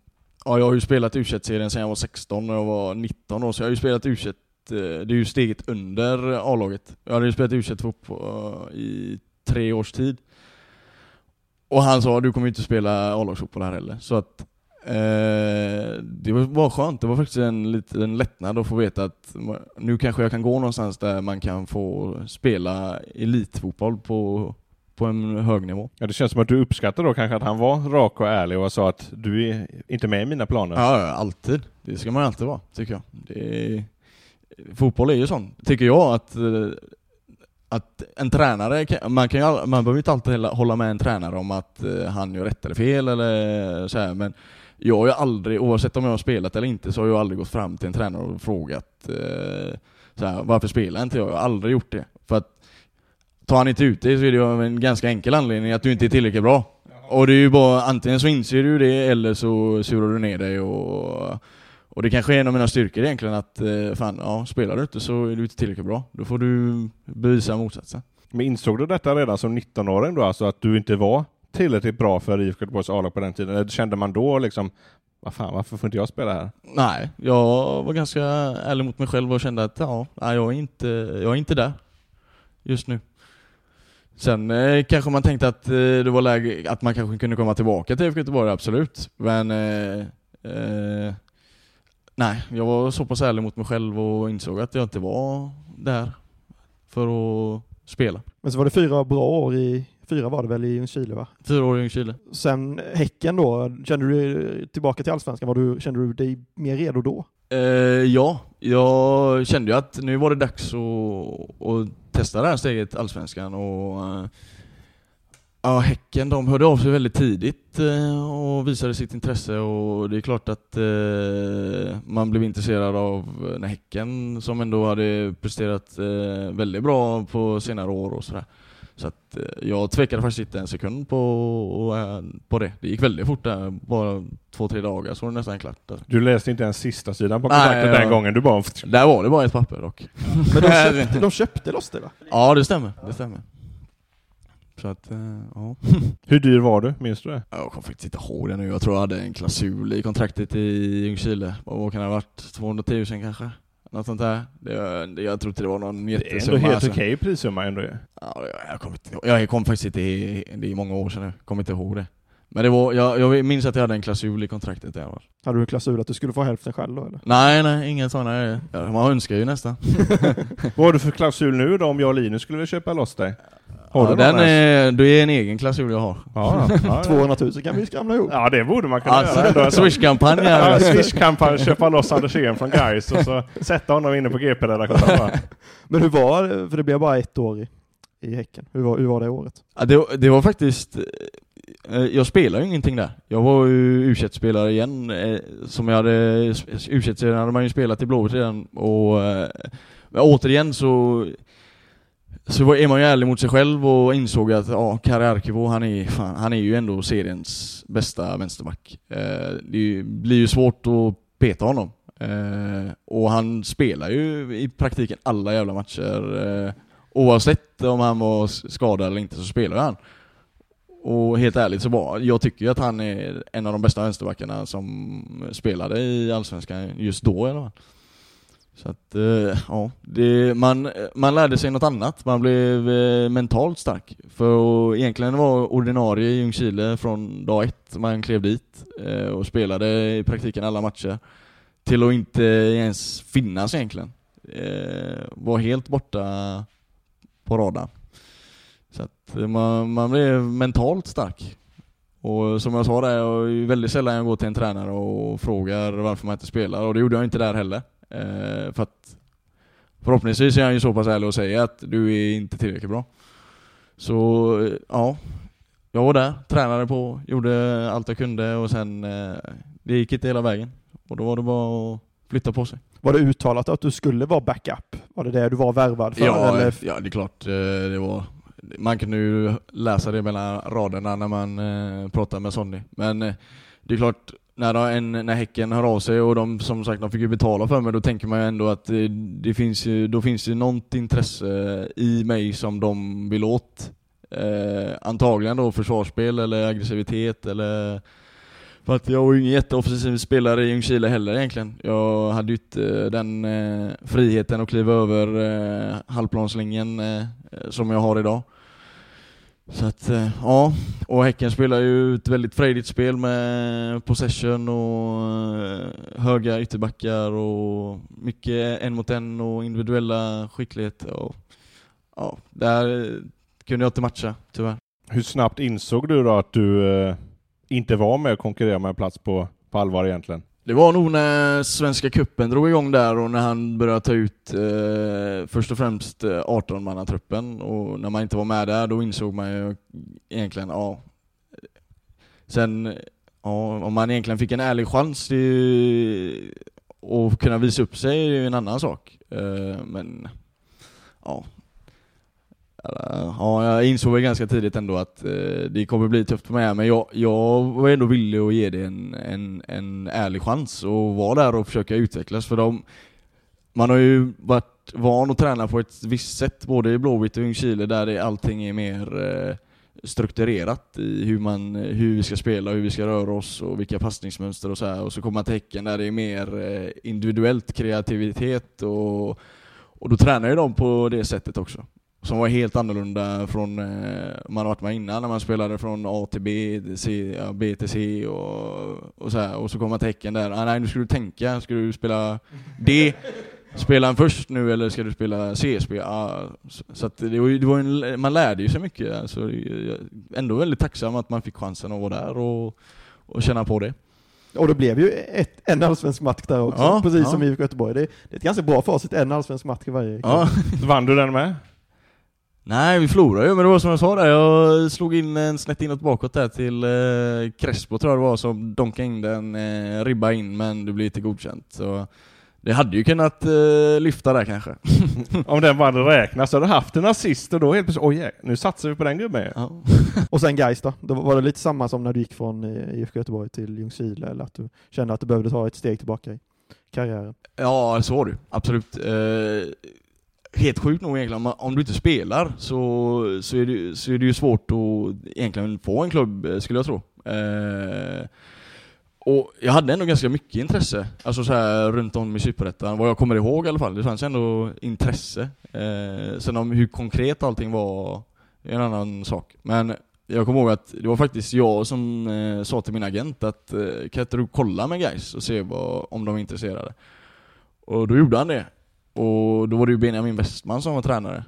ja, jag har ju spelat u serien sedan jag var 16 och jag var 19 år, så jag har ju spelat u eh, det är ju steget under A-laget. Jag hade ju spelat u fotboll eh, i tre års tid. Och han sa du kommer ju inte spela A-lagsfotboll här heller. Så att eh, det var skönt. Det var faktiskt en liten lättnad att få veta att nu kanske jag kan gå någonstans där man kan få spela elitfotboll på, på en hög nivå. Ja, det känns som att du uppskattar då kanske att han var rak och ärlig och sa att du är inte med i mina planer. Ja, alltid. Det ska man alltid vara, tycker jag. Är, fotboll är ju sån, tycker jag, att, eh, att en tränare, man, kan ju, man behöver inte alltid hålla med en tränare om att eh, han gör rätt eller fel eller så här, men jag har ju aldrig, oavsett om jag har spelat eller inte, så har jag aldrig gått fram till en tränare och frågat eh, så här, varför spelar inte jag? Jag har aldrig gjort det. För att tar han inte ut dig så är det ju en ganska enkel anledning, att du inte är tillräckligt bra. Och det är ju bara, antingen så inser du det eller så surar du ner dig och och det kanske är en av mina styrkor egentligen att, eh, fan, ja, spelar du inte så är du inte tillräckligt bra. Då får du bevisa motsatsen. Men insåg du detta redan som 19-åring då, alltså att du inte var tillräckligt bra för IFK Göteborgs A-lag på den tiden? Eller kände man då liksom, vad fan, varför får inte jag spela här? Nej, jag var ganska ärlig mot mig själv och kände att ja, jag, är inte, jag är inte där just nu. Sen eh, kanske man tänkte att eh, det var läge att man kanske kunde komma tillbaka till IFK Göteborg, absolut. Men eh, eh, nej, jag var så pass ärlig mot mig själv och insåg att jag inte var där för att spela. Men så var det fyra bra år i, fyra var det väl i Ljungskile va? Fyra år i Ljungskile. Sen Häcken då, kände du tillbaka till Allsvenskan, var du, kände du dig mer redo då? Eh, ja, jag kände ju att nu var det dags att, att testa det här steget, Allsvenskan. Och, eh, ja, häcken de hörde av sig väldigt tidigt eh, och visade sitt intresse. Och det är klart att eh, man blev intresserad av när Häcken, som ändå hade presterat eh, väldigt bra på senare år och sådär. Så att eh, jag tvekade faktiskt inte en sekund på, eh, på det. Det gick väldigt fort där, bara två, tre dagar så var det nästan klart. Där. Du läste inte ens sista sidan på Nej, kontraktet ja. den gången, du bara... Där var det bara ett papper dock. Men de [LAUGHS] köpte, de köpte loss det va? Ja, det stämmer. Det stämmer. Så att, eh, ja. [LAUGHS] Hur dyr var du? Minns du det? Jag kommer faktiskt inte ihåg det nu. Jag tror jag hade en klausul i kontraktet i Ljungskile. Vad kan det ha varit? 200 000 kanske? Något sånt där. Det, det, jag tror inte det var någon Det är ändå jättesumma. helt alltså. okej prissumma ändå ju. Ja, jag, jag, kommer jag kom faktiskt inte i, det är många år sedan nu. Kommer inte ihåg det. Men det var, jag, jag minns att jag hade en klausul i kontraktet där. va. Hade du en klausul att du skulle få hälften själv då eller? Nej, nej, inga sådana. Ja, man önskar ju nästan. [LAUGHS] Vad har du för klausul nu då om jag och Linus skulle vilja köpa loss dig? Har ja, du den är, det är en egen klausul jag har. Ja, ja, ja. 200 000 [LAUGHS] kan vi skramla ihop. ja, det borde man kunna Alltså, göra. sån- Swish-kampanj Ja. Swish-kampanj, köpa loss Andersén från Gais och så sätta honom inne på GP-redaktionen. [LAUGHS] Men hur var, för det blev bara ett år i, i Häcken, hur var, hur var det året? Ja, det, det var faktiskt... Eh, jag spelade ju ingenting där. Jag var ju u spelare igen, eh, som jag hade... u hade man ju spelat i Blåvitt redan, och... eh, Men återigen så... Så är man ju ärlig mot sig själv och insåg att ja, Kari Arkivo, han är, fan, han är ju ändå seriens bästa vänsterback. Eh, Det blir ju svårt att peta honom. Eh, Och han spelar ju i praktiken alla jävla matcher. eh, Oavsett om han var skadad eller inte så spelar ju han. Och helt ärligt så var, jag tycker ju att han är en av de bästa vänsterbackarna som spelade i Allsvenskan just då i alla fall. Så att, eh, ja, det, man, man lärde sig något annat. Man blev eh, mentalt stark. För egentligen var ordinarie i Ljungskile från dag ett man klev dit eh, och spelade i praktiken alla matcher. Till att inte ens finnas egentligen. Var helt borta på radarn. Man, man blev mentalt stark. Och som jag sa där, jag är väldigt sällan jag går till en tränare och frågar varför man inte spelar, och det gjorde jag inte där heller. Eh, för att förhoppningsvis är jag ju så pass ärlig och säger att du är inte tillräckligt bra. Så eh, ja, jag var där, tränade på, gjorde allt jag kunde och sen eh, det gick inte hela vägen. Och då var det bara att flytta på sig. Var det uttalat att du skulle vara backup? Var det det du var värvad för? Ja, eller? ja, det är klart. eh, Det var, man kunde ju läsa det mellan raderna när man eh, pratade med Sonny. Men eh, det är klart, när, då en, när Häcken hör av sig och de som sagt de fick ju betala för mig, då tänker man ju ändå att eh, det finns ju, då finns det något intresse i mig som de vill åt. Eh, antagligen då försvarsspel eller aggressivitet eller för att jag var ju ingen jätteoffensiv spelare i Ljungskile heller egentligen. Jag hade ju inte eh, den eh, friheten att kliva över eh, halvplanslinjen eh, eh, som jag har idag. Så att, eh, ja. Och Häcken spelar ju ett väldigt frejdigt spel med possession och eh, höga ytterbackar och mycket en mot en och individuella skicklighet. Och, ja, där eh, kunde jag inte matcha, tyvärr. Hur snabbt insåg du då att du eh, inte var med och konkurrerade med en plats på, på allvar egentligen? Det var nog när Svenska Cupen drog igång där och när han började ta ut eh, först och främst eh, 18-mannatruppen och när man inte var med där då insåg man ju egentligen, ja. Sen, ja, om man egentligen fick en ärlig chans och att kunna visa upp sig är ju en annan sak. Eh, men, ja. Ja, jag insåg väl ganska tidigt ändå att eh, det kommer bli tufft för mig, men jag, jag var ändå villig att ge det en, en, en ärlig chans och vara där och försöka utvecklas. För de, man har ju varit van att träna på ett visst sätt, både i Blåvitt och Ljungskile, där det, allting är mer eh, strukturerat i hur, man, hur vi ska spela, hur vi ska röra oss och vilka passningsmönster och så här. Och så kommer man till Häcken där det är mer eh, individuellt kreativitet och, och då tränar ju de på det sättet också. Som var helt annorlunda från eh, man har varit med innan när man spelade från A till B, C, ja, B till C och, och så här. Och så kommer Häcken där, ah, nej nu ska du tänka, ska du spela D? Spelar han först nu eller ska du spela C-spel? Ah, så att det var, ju- det var en, man lärde ju sig mycket. Alltså, jag är ändå väldigt tacksam att man fick chansen att vara där och, och känna på det. Och det blev ju ett, en allsvensk match där också, Ja, precis ja. som IFK Göteborg. Det, det är ett ganska bra facit, en allsvensk match i varje klubb. Ja. Vann du den med? Nej, vi förlorade ju, men det var som jag sa där, jag slog in en snett inåt bakåt där till eh, Crespo tror jag det var, som donkade in den, eh, ribba in, men det blev inte godkänt. Så det hade ju kunnat eh, lyfta där kanske. [LAUGHS] Om den vann räknas så hade du haft en assist och då helt plötsligt, oj yeah, nu satsar vi på den gubben. Ja. [LAUGHS] Och sen Gais då? då? Var det lite samma som när du gick från eh, IFK Göteborg till Ljungskile, eller att du kände att du behövde ta ett steg tillbaka i karriären? Ja, så var det. Absolut. Eh, helt sjukt nog egentligen, om- om du inte spelar så, så, är det, så är det ju svårt att egentligen få en klubb, eh, skulle jag tro. Eh, och jag hade ändå ganska mycket intresse, alltså så här runt om i Superettan, vad jag kommer ihåg i alla fall. Det fanns ändå intresse. Eh, sen om hur konkret allting var är en annan sak. Men jag kommer ihåg att det var faktiskt jag som eh, sa till min agent att eh, kan inte du kolla med guys och se vad, om de är intresserade? Och då gjorde han det. Och då var det ju Benjamin Westman som var tränare.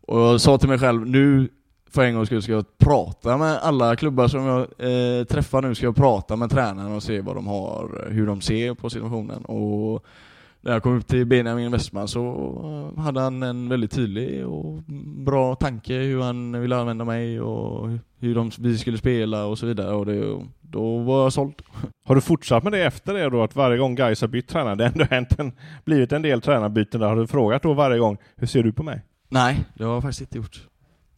Och jag sa till mig själv, nu för en gångs skull ska jag prata med alla klubbar som jag eh, träffar nu, ska jag prata med tränarna och se vad de har, hur de ser på situationen. Och när jag kom upp till Benjamin Westman så eh, hade han en väldigt tydlig och bra tanke hur han ville använda mig och hur de, vi skulle spela och så vidare. Och det, då var jag såld. [LAUGHS] Har du fortsatt med det efter det då? Att varje gång Gais har bytt tränare, det har ändå hänt en, blivit en del tränarbyten där. Har du frågat då varje gång, hur ser du på mig? Nej, det har jag faktiskt inte gjort.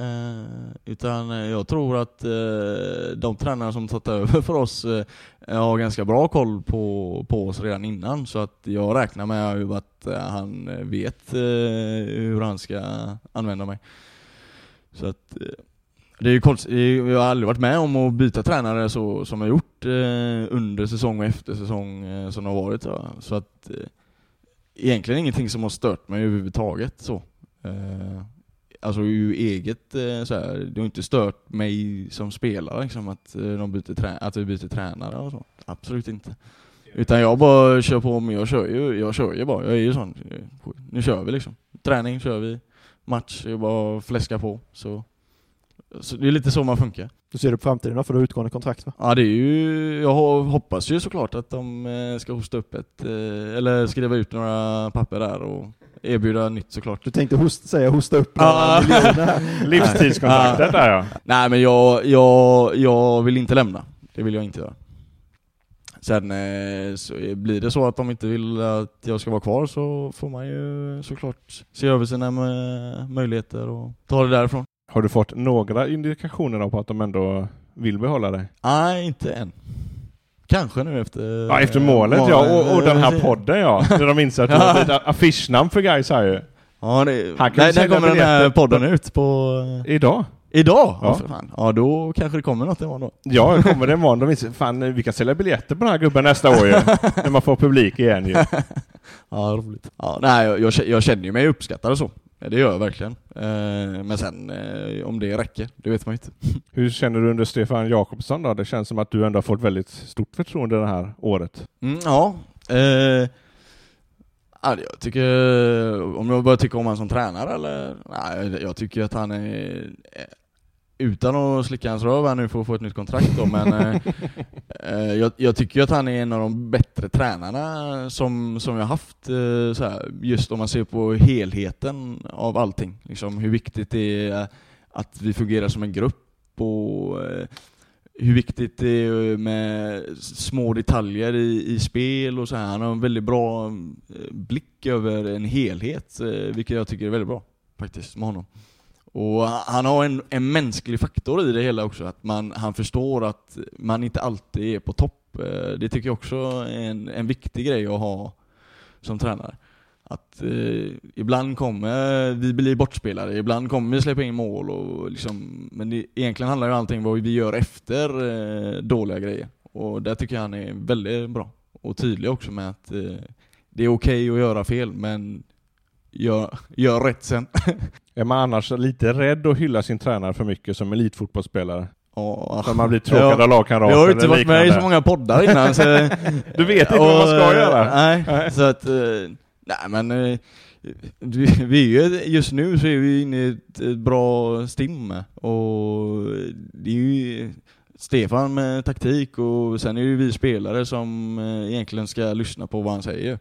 Eh, utan eh, jag tror att eh, de tränare som tagit över för oss eh, har ganska bra koll på, på oss redan innan. Så att jag räknar med att eh, han vet eh, hur han ska använda mig. Så att det är ju konstigt, jag har aldrig varit med om att byta tränare så som jag gjort under säsong och efter säsong som det har varit. Så, så att egentligen ingenting som har stört mig överhuvudtaget så. Alltså ur eget eh, så här, det har inte stört mig som spelare liksom att, eh, de byter trä- att vi byter tränare och så. Absolut inte. Utan jag bara kör på men jag kör ju, jag kör ju bara, jag är ju sån. Nu kör vi liksom. Träning kör vi, match, jag bara fläska på. Så, så det är lite så man funkar. Du ser du på framtiden då, för du har utgående kontrakt va? Ja det är ju, jag ho- hoppas ju såklart att de eh, ska hosta upp ett, eh, eller skriva ut några papper där och erbjuda nytt såklart. Du tänkte host, säga hosta upp några här. [LAUGHS] Livstidskontraktet där ja. Nej men jag, jag, jag vill inte lämna. Det vill jag inte göra. Sen eh, så blir det så att de inte vill att jag ska vara kvar så får man ju såklart se över sina möjligheter och ta det därifrån. Har du fått några indikationer på att de ändå vill behålla dig? Nej, inte än. Kanske nu efter... Ja, efter målet eh, ja, och, och den här podden ja. När de inser att du [LAUGHS] har blivit affischnamn för guys här ju. Ja, det, kan nej, när kommer den här podden ut? På... Idag. Idag? Ja. För fan. ja, då kanske det kommer något imorgon då. Ja, kommer det imorgon. De inser, fan, vi kan sälja biljetter på den här gubben nästa år ju. [LAUGHS] När man får publik igen ju. Ja, roligt. Ja, nej, jag, jag, jag känner ju mig uppskattad och så. Det gör jag verkligen. Eh, men sen eh, om det räcker, det vet man ju inte. [LAUGHS] Hur känner du under Stefan Jakobsson då? Det känns som att du ändå har fått väldigt stort förtroende det här året. Mm, ja. Eh, ja, jag tycker, om jag bara tycker om han som tränare eller? Nej, jag- tycker att han är, utan att slicka hans röv här nu för att få ett nytt kontrakt då, men eh, [LAUGHS] eh, jag, jag tycker att han är en av de bättre tränarna som, som jag haft, eh, så här, just om man ser på helheten av allting. Liksom hur viktigt det är att vi fungerar som en grupp och eh, hur viktigt det är med små detaljer i, i spel och så här. Han har en väldigt bra eh, blick över en helhet, eh, vilket jag tycker är väldigt bra faktiskt med honom. Och han har en, en mänsklig faktor i det hela också, att man, han förstår att man inte alltid är på topp. Eh, det tycker jag också är en, en viktig grej att ha som tränare. Att eh, ibland kommer vi bli bortspelare, ibland kommer vi släppa in mål och liksom, men det, egentligen handlar ju allting om vad vi gör efter eh, dåliga grejer. Och där tycker jag han är väldigt bra. Och tydlig också med att eh, det är okej att göra fel, men gör, gör rätt sen. [LAUGHS] Är man annars lite rädd att hylla sin tränare för mycket som elitfotbollsspelare? Ja, Så man blir tråkad Ja. av lagkamrater Jag har inte varit med i så många poddar innan så... [LAUGHS] Du vet inte vad man ska Och, göra? Nej, Nej. så att... eh, Nej men... eh, Vi, är ju, just nu så är vi inne i ett, bra stim och det är ju Stefan med taktik och sen är det ju vi spelare som eh, egentligen ska lyssna på vad han säger.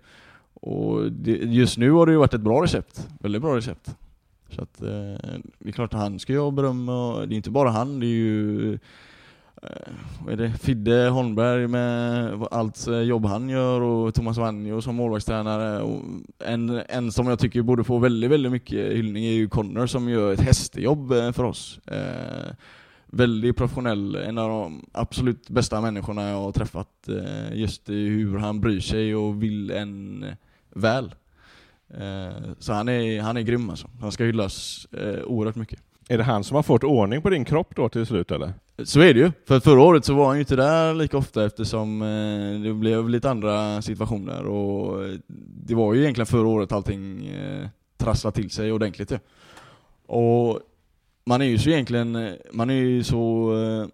Och det, just nu har det ju varit ett bra recept, väldigt bra recept. Så att eh, det är klart att han ska jag ha beröm det är inte bara han, det är ju eh, vad är det? Fidde Holmberg med allt eh, jobb han gör och Thomas Vanjo som målvaktstränare. Och en, en som jag tycker borde få väldigt, väldigt mycket hyllning är ju Connor som gör ett hästjobb eh, för oss. Eh, väldigt professionell, en av de absolut bästa människorna jag har träffat. Eh, just hur han bryr sig och vill en väl. Eh, så han är, han är grym alltså. Han ska hyllas eh, oerhört mycket. Är det han som har fått ordning på din kropp då till slut eller? Så är det ju. För förra året så var han ju inte där lika ofta eftersom det blev lite andra situationer och det var ju egentligen förra året allting trasslade till sig ordentligt ju. Och man är ju så egentligen, eh, man är ju så eh,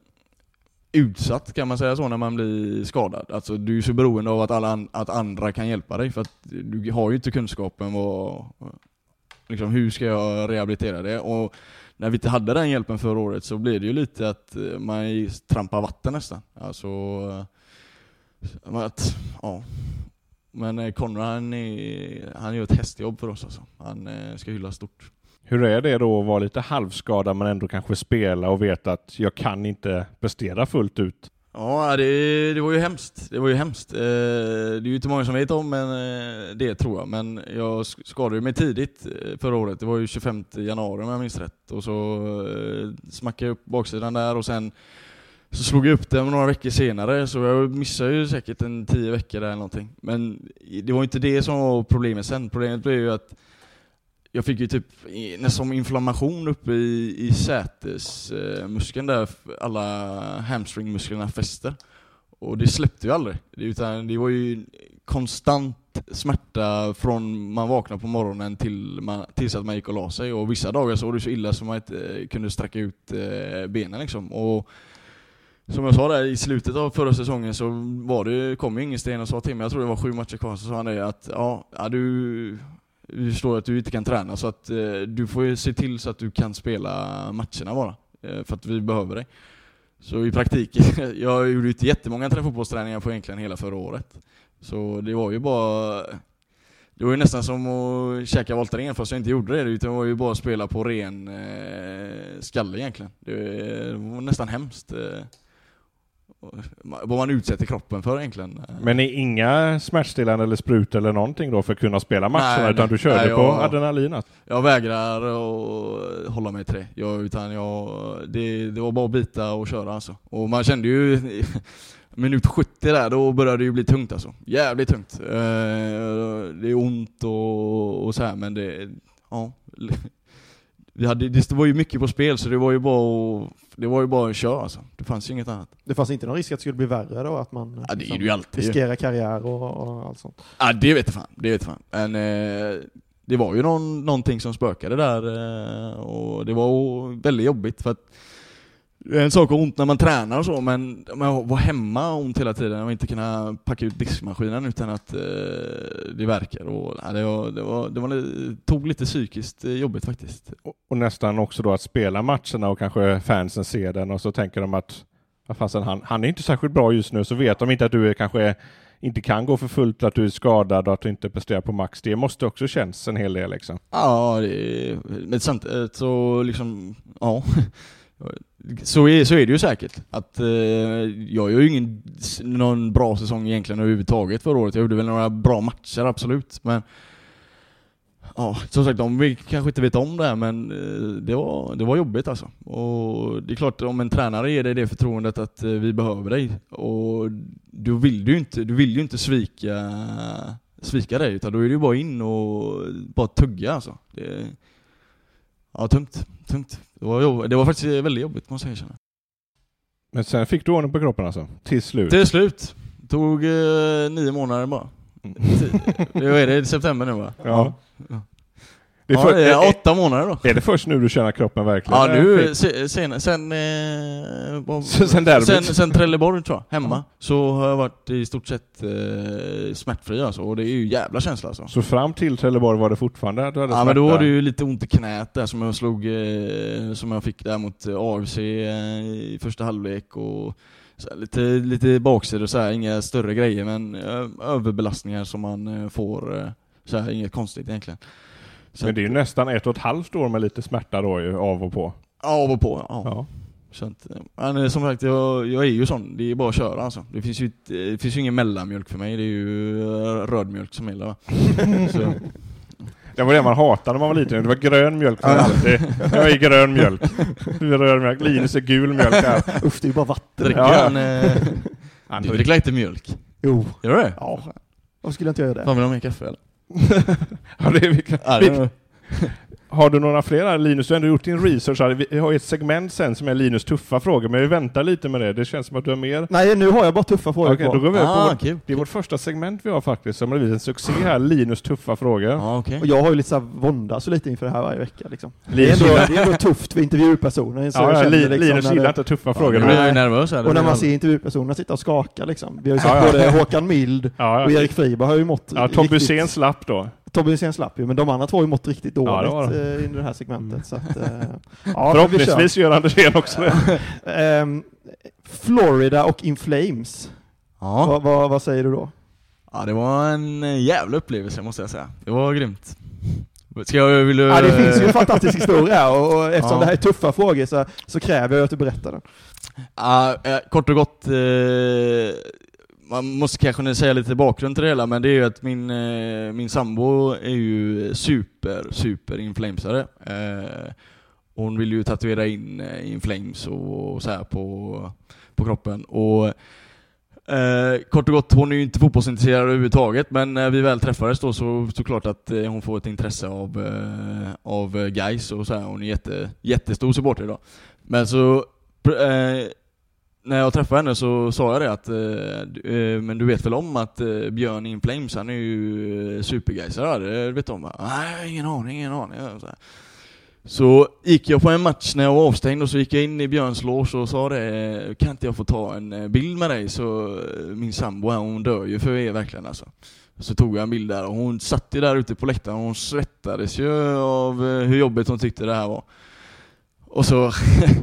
utsatt kan man säga så när man blir skadad. Alltså du är så beroende av att, alla att andra kan hjälpa dig för att du har ju inte kunskapen vad, liksom, hur ska jag rehabilitera det? Och när vi inte hade den hjälpen förra året så blev det ju lite att eh, man trampar vatten nästan. Alltså, att, ja. Men Konrad han, är, han gör ett hästjobb för oss alltså. Han ska hyllas stort. Hur är det då att vara lite halvskadad men ändå kanske spela och veta att jag kan inte prestera fullt ut? Ja, det, det var ju hemskt. Det var ju hemskt. Eh, det är ju inte många som vet om men, eh, det tror jag, men jag skadade mig tidigt eh, förra året. Det var ju 25 januari om jag minns rätt. Och så eh, smackade jag upp baksidan där och sen så slog jag upp den några veckor senare, så jag missade ju säkert en tio veckor där eller någonting. Men det var inte det som var problemet sen. Problemet blev ju att jag fick ju typ nästan som inflammation uppe i, i sätesmuskeln där alla hamstringmusklerna fäster. Och det släppte ju aldrig. Utan det var ju konstant smärta från man vaknade på morgonen till man, tills att man gick och la sig. Och vissa dagar så var det så illa som man inte eh, kunde sträcka ut eh, benen liksom. Och som jag sa där i slutet av förra säsongen så var det, kom ju ingen sten och sa till mig, jag tror det var sju matcher kvar, så sa han det att ja, ja du vi förstår att du inte kan träna så att eh, du får ju se till så att du kan spela matcherna bara. Eh, för att vi behöver dig. Så i praktiken, [LAUGHS] jag gjorde ju inte jättemånga fotbollsträningar på egentligen hela förra året. Så det var ju bara det var ju nästan som att käka Voltaren fast jag inte gjorde det, utan det var ju bara att spela på ren eh, skalle egentligen. Det, det var nästan hemskt. Eh. Vad man utsätter kroppen för egentligen. Men är inga smärtstillande eller sprut eller någonting då för att kunna spela matcherna Nej, utan du körde Nej, på jag- adrenalin? alltså? Jag vägrar att hålla mig till det. Jag, utan jag, det, det var bara att bita och köra alltså. Och man kände ju [LAUGHS] minut 70 där, då började det ju bli tungt alltså. Jävligt tungt. Eh, Det är ont och, och så här, men det, ja. [LAUGHS] Vi hade, det var ju mycket på spel så det var ju bara att, det var ju bara att köra alltså. Det fanns ju inget annat. Det fanns inte någon risk att det skulle bli värre då? Att man liksom Ja, det är det ju alltid. riskerar karriär och, och allt sånt? Ja, det vet jag fan. Det vet fan. Men eh, det var ju någon, någonting som spökade där eh, och det var väldigt jobbigt för att en sak att ha ont när man tränar och så, men men vara hemma ont hela tiden och inte kunna packa ut diskmaskinen utan att eh, det verkar. Och, ja, det, var, det, var, det var, li- tog lite psykiskt eh, jobbigt faktiskt. Och, och nästan också då att spela matcherna och kanske fansen ser den och så tänker de att fasen, han, han är inte särskilt bra just nu, så vet de inte att du är kanske inte kan gå för fullt, att du är skadad och att du inte presterar på max. Det måste också känns en hel del liksom. Ja, det, men samtidigt så liksom, ja. Så är, så är det ju säkert. Att, eh, jag gör ju ingen, någon bra säsong egentligen överhuvudtaget förra året. Jag gjorde väl några bra matcher, absolut. Men ja, som sagt, de vill kanske inte vet om det här, men eh, det var, det var jobbigt alltså. Och det är klart, om en tränare ger dig det förtroendet att eh, vi behöver dig, och då vill du ju inte, du vill ju inte svika, svika dig, utan då är det ju bara in och bara tugga alltså. Det, ja, tungt. Tungt. Det var, jobb, det var faktiskt väldigt jobbigt måste jag erkänna. Men sen fick du ordning på kroppen alltså, till slut. Till slut. Tog eh, nio månader bara. Ti- [LAUGHS] Vad är det? September nu va? Ja. Ja. Det är, Ja, för, det är åtta månader då. är det först nu du känner kroppen verkligen? Ja nu, fit? se- sen, sen, eh, Sen- sen derbyt. sen, sen Trelleborg tror jag, hemma, så har jag varit i stort sett eh, smärtfri alltså, och det är ju jävla känsla alltså. Så fram till Trelleborg var det fortfarande du hade Ja men då smärta? var det ju lite ont i knät där som jag slog, eh, som jag fick där mot eh, AFC eh, i första halvlek och här, lite, lite baksidor så här, inga större grejer men eh, överbelastningar som man eh, får, så här, inget konstigt egentligen. Så Men det är ju nästan ett och ett halvt år med lite smärta då ju, av och på. Av och på, ja. Ja. Så att, men eh, som sagt, jag, jag är ju sån. Det är bara att köra alltså. Det finns ju, ett- det finns ju ingen mellanmjölk för mig. Det är ju eh, rödmjölk som gäller [LAUGHS] Det var det man hatade när man var liten. Det var grön mjölk för alltid. Jag är grön mjölk. Du är röd mjölk. Linus är gul mjölk här. Usch, det är ju bara vatten. dricker Ja. han... Eh, du dricker inte mjölk? Jo. Gör du det? Ja. Varför skulle jag inte göra det? Fan vill du ha mer kaffe eller? Ja, det är vi, Ja, det- [LAUGHS] Har du några fler? Linus, du har ändå gjort din research. Här. Vi har ett segment sen som är Linus tuffa frågor, men vi väntar lite med det. Det känns som att du har mer. Nej, nu har jag bara tuffa frågor Okej, kvar. då går vi Ah, vårt, kul. Det är vårt första segment vi har faktiskt, som har blivit en succé här. Linus tuffa frågor. Ja, okej. Och jag har ju lite så våndas lite inför det här varje vecka. Liksom. Det, är Linus ändå, det är ändå tufft för intervjupersoner. Så ja, ja, Li- liksom Linus gillar det- inte tuffa Ja, frågor. jag ju nervös. Och när man ser intervjupersonerna sitta och skaka liksom. Vi har ju sett Ja, ja. både Håkan Mild Ja, och ja. Erik Friberg har ju mått ja, Tom. Hysén slapp då. Tobbe Hysén slapp ju, men de andra två har ju mått riktigt Ja, det dåligt var de. eh, i det här segmentet. Mm. Så att, eh, [LAUGHS] ja, Förhoppningsvis gör Andersén också det. [LAUGHS] Ehm, Florida och In Flames. Ja. Vad, vad, vad säger du då? ja, det var en eh, jävla upplevelse måste jag säga. Det var grymt. Ska jag, vill du... Ja, det finns ju en fantastisk historia och, och eftersom Ja. det här är tuffa frågor så, så kräver jag att du berättar den. Ja, eh, kort och gott, eh, man måste kanske säga lite bakgrund till det hela, men det är ju att min, eh, min sambo är ju super, super inflamesare. Eh, hon vill ju tatuera in eh, inflames och, så här på, på kroppen. Och Eh, kort och gott, hon är ju inte fotbollsintresserad överhuvudtaget, men när vi väl träffades då så såklart att eh, hon får ett intresse av, eh, av guys och så här. Hon är jätte, jättestor supporter idag. Men så, eh, när jag träffade henne så sa jag det att, eh, eh, men du vet väl om att eh, Björn In Flames, han är ju eh, det vet du om? va?" Nej, ingen aning, ingen aning. Så, här. så gick jag på en match när jag var avstängd och så gick jag in i Björns loge och sa det, eh, kan inte jag få ta en eh, bild med dig? Så min sambo här, hon dör ju för er verkligen alltså. Så tog jag en bild där och hon satt ju där ute på läktaren och hon svettades ju av hur jobbigt hon tyckte det här var. Och så,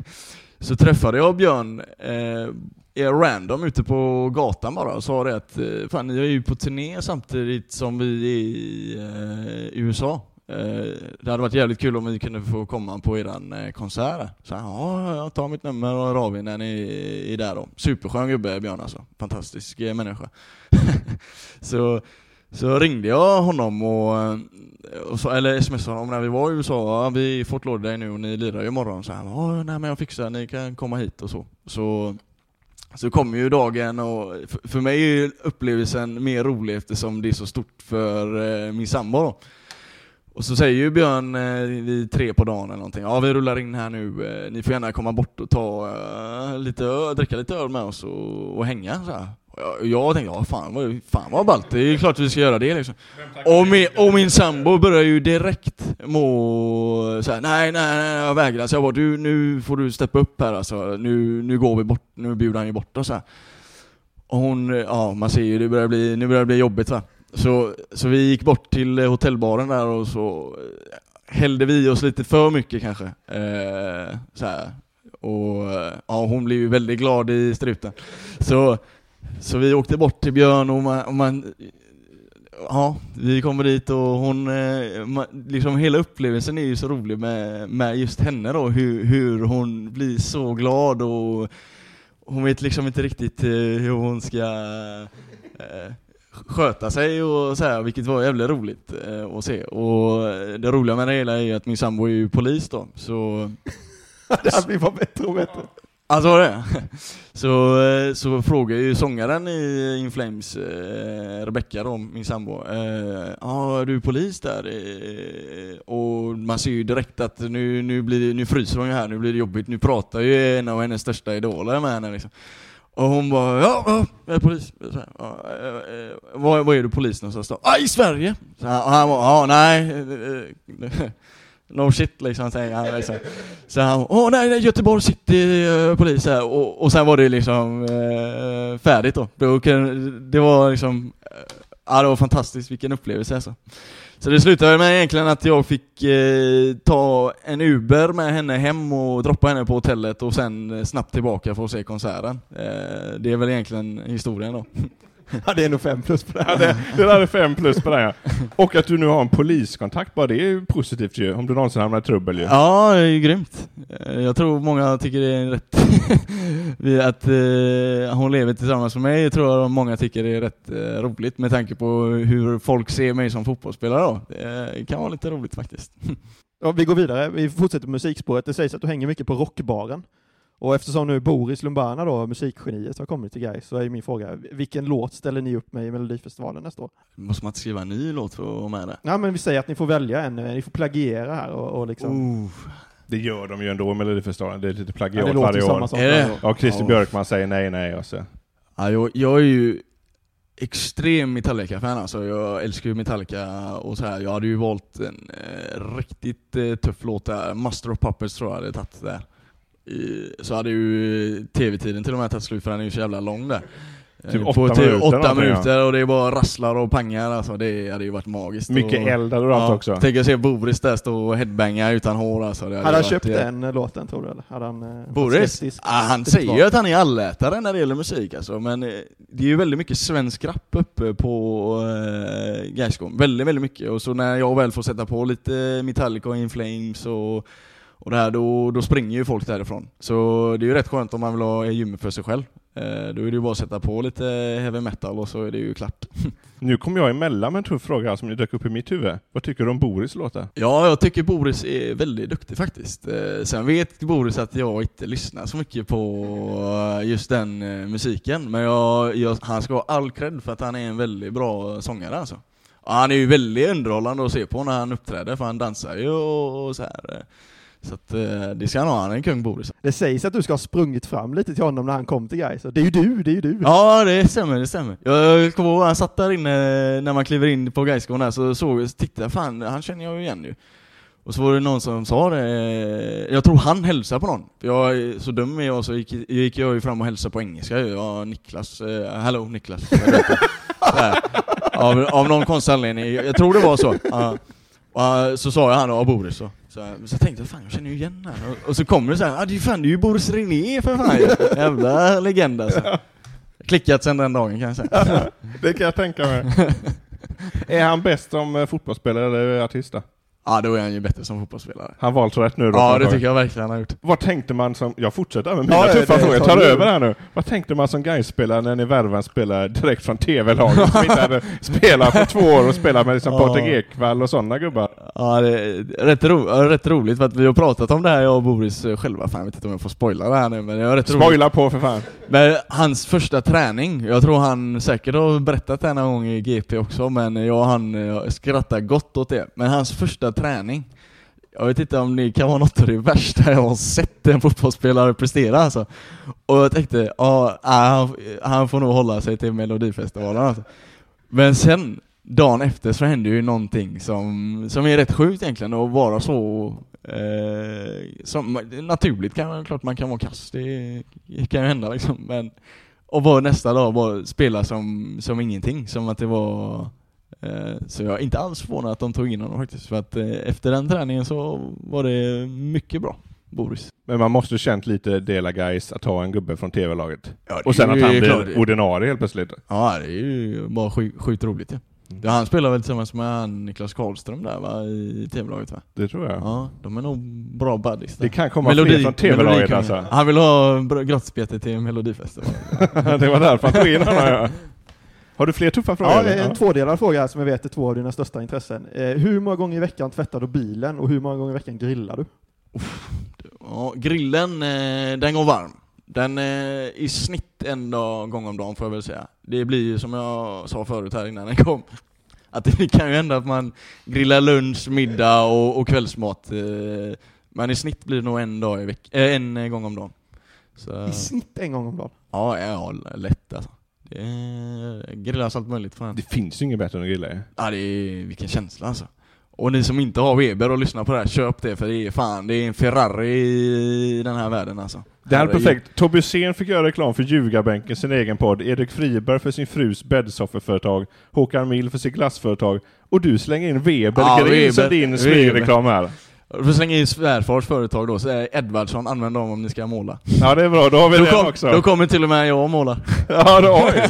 [LAUGHS] så träffade jag Björn eh, är random ute på gatan bara och sa det att eh, fan ni är ju på turné samtidigt som vi är i eh, USA. Eh, det hade varit jävligt kul om vi kunde få komma på eran eh, konsert. Så han, ja, jag tar mitt nummer och hör av när ni är där då. Superskön gubbe Björn alltså. Fantastisk eh, människa. [LAUGHS] så, så ringde jag honom och, och så, eller smsade honom när vi var i USA. Ja, vi är i Fort Lauderdale nu och ni lirar ju imorgon. Så han, ja, nej men jag fixar, ni kan komma hit och så. Så så kommer ju dagen och för, för mig är upplevelsen mer rolig eftersom det är så stort för eh, min sambo då. Och så säger ju Björn eh, vid tre på dagen eller någonting, ja vi rullar in här nu, eh, ni får gärna komma bort och ta eh, lite öl, dricka lite öl med oss och, och hänga så här. Jag, jag tänkte, ja fan vad, fan vad ballt, det är klart vi ska göra det liksom. Och min, och min sambo börjar ju direkt må såhär, nej nej nej jag vägrar. Så jag bara, du nu får du steppa upp här alltså, nu, nu går vi bort, nu bjuder han ju bort oss här. Och hon, ja man ser ju, det börjar bli, nu börjar det bli jobbigt va. Så, så vi gick bort till eh, hotellbaren där och så eh, hällde vi i oss lite för mycket kanske. Eh, så här. Och eh, ja, hon blev ju väldigt glad i struten. Så, så vi åkte bort till Björn och man, och man Ja, vi kommer dit och hon, eh, liksom hela upplevelsen är ju så rolig med, med just henne då, hur, hur hon blir så glad och hon vet liksom inte riktigt eh, hur hon ska eh, sköta sig och så här, vilket var jävligt roligt eh, att se. Och det roliga med det hela är ju att min sambo är ju polis då, så [LAUGHS] det hade blir bara bättre och bättre. Alltså det? [LAUGHS] Så, eh, så frågade ju sångaren i In Flames, eh, Rebecca då, min sambo, eh, ah, är du polis där? Eh, och man ser ju direkt att nu, nu, blir nu fryser hon ju här, nu blir det jobbigt, nu pratar ju en av hennes största idoler med henne liksom. Och hon bara, ja, ja jag är polis. Så här, ja, eh, var, var är du polis någonstans då? Ah, i Sverige! Så här, och han bara, ja nej, no shit liksom säger han liksom. Så han, åh nej, nej Göteborg city uh, polis här. Och, och sen var det liksom eh, färdigt då. Det var liksom, eh, ja det var fantastiskt, vilken upplevelse alltså. Så det slutade med egentligen att jag fick eh, ta en Uber med henne hem och droppa henne på hotellet och sen eh, snabbt tillbaka för att se konserten. Eh, det är väl egentligen historien då. [LAUGHS] Ja, det är nog fem plus på det Ja, det, det där är fem plus på det här. Och att du nu har en poliskontakt, bara det är ju positivt ju, om du någonsin hamnar i trubbel ju. Ja, det är ju grymt. Eh, Jag tror många tycker det är rätt... [LAUGHS] Vi- att eh, hon lever tillsammans med mig tror jag många tycker är rätt eh, roligt med tanke på hur folk ser mig som fotbollsspelare då. Det kan vara lite roligt faktiskt. [LAUGHS] Ja, vi går vidare, vi fortsätter musikspåret. Det sägs att du hänger mycket på rockbaren. Och eftersom nu Boris Lumbana då, musikgeniet, har kommit till Gais så är ju min fråga, vilken låt ställer ni upp med i Melodifestivalen nästa år? Måste man inte skriva en ny låt för att vara med där? Ja men vi säger att ni får välja en, eh, ni får plagiera här och, och liksom... Oh. Det gör de ju ändå i Melodifestivalen. Det är lite ja, plagiat det låter ju varje samma år. sak Är det? Ja, Christer Ja. Björkman säger nej, nej och så. Ja, jag, jag är ju extrem Metallica-fan alltså. Jag älskar ju Metallica och så här. Jag hade ju valt en eh, riktigt eh, tuff låt där. Master of Puppets tror jag hade tagit där. I, så hade ju tv-tiden till och med tagit slut för den är ju så jävla lång där. Typ Eh, åtta på till minuter åtta ja. minuter och det är bara rasslar och pangar alltså. Det hade ju varit magiskt. Mycket och, eld hade du haft också. Tänk att se Boris där stå och headbanga utan hår alltså. Det Hade han varit, köpt eh, den eh, låten tror du eller? Hade han eh, Boris? Ah, han säger ju att han är allätare när det gäller musik alltså, men det är ju väldigt mycket svensk rap uppe på eh, Gaiscon. Väldigt, väldigt mycket. Och så när jag väl får sätta på lite Metallica och In Flames och, och det här, då, då springer ju folk därifrån. Så det är ju rätt skönt om man vill ha gym för sig själv. Eh, då är det ju bara att sätta på lite heavy metal och så är det ju klart. [LAUGHS] Nu kom jag emellan med en tuff fråga som dök upp i mitt huvud. Vad tycker du om Boris låtar? Ja, jag tycker Boris är väldigt duktig faktiskt. Eh, Sen vet Boris att jag inte lyssnar så mycket på eh, just den musiken, men jag, jag, han ska ha all cred för att han är en väldigt bra sångare alltså. Och han är ju väldigt underhållande att se på när han uppträder, för han dansar ju och, och så här. Eh. Så att eh, det ska han ha, han är en kung Boris. Det sägs att du ska ha sprungit fram lite till honom när han kom till Gais. Det är ju du, det är ju du. Ja, det stämmer, det stämmer. Jag kommer ihåg, han satt där inne när man kliver in på Gaisgården där, så såg så tittade jag, fan, han känner jag ju igen ju. Och så var det någon som sa det, jag tror han hälsade på någon. Jag så dum är jag, så gick, gick jag ju fram och hälsade på engelska ju. Ja, Niklas, eh, hello Niklas. Jag av, av någon konstig anledning, jag tror det var så. Ja. Och, eh, så sa jag han och Boris så. Så, så tänkte jag, fan jag känner ju igen han. Och, och så kommer det så här, ah, det är fan det är ju Boris René för fan [LAUGHS] Jävla legend alltså. Klickat sen den dagen kan jag säga. [LAUGHS] Det kan jag tänka mig. [LAUGHS] är han bäst som eh, fotbollsspelare eller artist då? Ja, då är han ju bättre som fotbollsspelare. Han valt rätt nu då? Ja, det tycker jag verkligen han har gjort. Vad tänkte man som, jag fortsätter med mina Ja, tuffa det frågor, jag tar du. över här nu. Vad tänkte man som Gais-spelare när ni värvade en spelare direkt från TV-laget som inte hade [LAUGHS] spelat på två år och spelat med liksom Ja. Patrik Ekwall och sådana gubbar? Ja, det är rätt, ro, rätt roligt för att vi har pratat om det här jag och Boris eh, själva, fan jag vet inte om jag får spoila det här nu men det är rätt roligt. Spoila på för fan! Men hans första träning, jag tror han säkert har berättat det här någon gång i GP också men jag och han eh, skrattar gott åt det. Men hans första träning, jag vet inte om det kan vara något av det värsta jag har sett en fotbollsspelare prestera alltså. Och jag tänkte, ja, äh, han, han får nog hålla sig till Melodifestivalen alltså. Men sen, dagen efter så hände ju någonting som, som är rätt sjukt egentligen, att vara så eh, som, naturligt kan man, klart man kan vara kass, det kan ju hända liksom, men och var nästa dag bara spela som, som ingenting, som att det var eh, så jag är inte alls förvånad att de tog in honom faktiskt, för att eh, efter den träningen så var det mycket bra, Boris. Men man måste känt lite dela Gais att ha en gubbe från TV-laget. Ja, Och sen att ju han blir klart. ordinarie helt plötsligt. Ja, det är ju bara sjukt, sjukt roligt ja. ja. Han spelar väl tillsammans med han Niklas Karlström där va, i TV-laget va? Det tror jag. Ja, de är nog bra buddies där. Det kan komma fler från TV-laget alltså. Han vill ha gratisbiljetter till Melodifestivalen. [LAUGHS] det var därför han tog in honom ja. [LAUGHS] Har du fler tuffa frågor? Ja, eller? det är en tvådelad fråga som jag vet är två av dina största intressen. Eh, hur många gånger i veckan tvättar du bilen och hur många gånger i veckan grillar du? Ja, grillen, eh, den går varm. Den är i snitt en dag, gång om dagen får jag väl säga. Det blir ju som jag sa förut här innan den kom. Att det kan ju hända att man grillar lunch, middag och, och kvällsmat. eh, Men i snitt blir det nog en dag i veck- eh, en eh, gång om dagen. Så, I snitt en gång om dagen. ja, ja, lätt alltså. Är- grillas allt möjligt från Det finns ju inget bättre än att grilla ju. Ja, det är, vilken känsla alltså. Och ni som inte har Weber och lyssnar på det här, köp det för det är fan, det är en Ferrari i den här världen alltså. Det här är perfekt. Tobbe Hysén fick göra reklam för Ljugarbänken, sin egen podd. Erik Friberg för sin frus bäddsoffeföretag. Håkan Mill för sitt glassföretag. Och du slänger in Weber Ja, Grill som Weber. din Weber. smygreklam här. Du får slänga in svärfars företag då, så är Edvardsson, använd dem om ni ska måla. Ja, det är bra. Då har vi Då, det kom, också. då kommer till och med jag och målar. [LAUGHS] Ja, då, oj.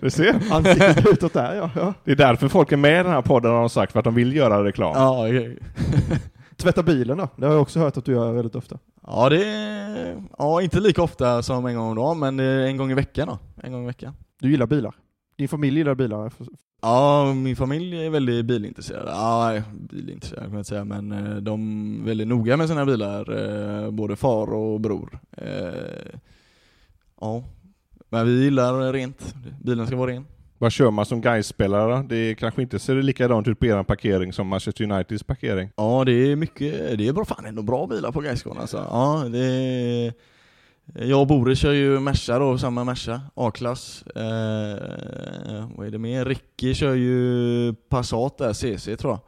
Du ser. [LAUGHS] Ansiktet utåt där, ja. ja. Det är därför folk är med i den här podden har de sagt, för att de vill göra reklam. Ja, okej. [LAUGHS] Tvätta bilen då? Det har jag också hört att du gör väldigt ofta. ja, det är, ja, inte lika ofta som en gång om dagen, men en gång i veckan då. En gång i veckan. Du gillar bilar? Din familj gillar bilar? Ja, min familj är väldigt bilintresserad. Ja, bilintresserad kan jag inte säga, men eh, de är väldigt noga med sina bilar, eh, både far och bror. Eh, Ja, men vi gillar rent. Bilen ska vara ren. Vad kör man som Gais-spelare? Det kanske inte ser likadant ut på er parkering som Manchester Uniteds parkering. Ja, det är mycket, det är bra, fan ändå bra bilar på Gaisgården alltså. Ja, det är, jag och Boris kör ju Merca då, samma Merca, A-klass. Eh, vad är det mer? Ricky kör ju Passat där, CC tror jag.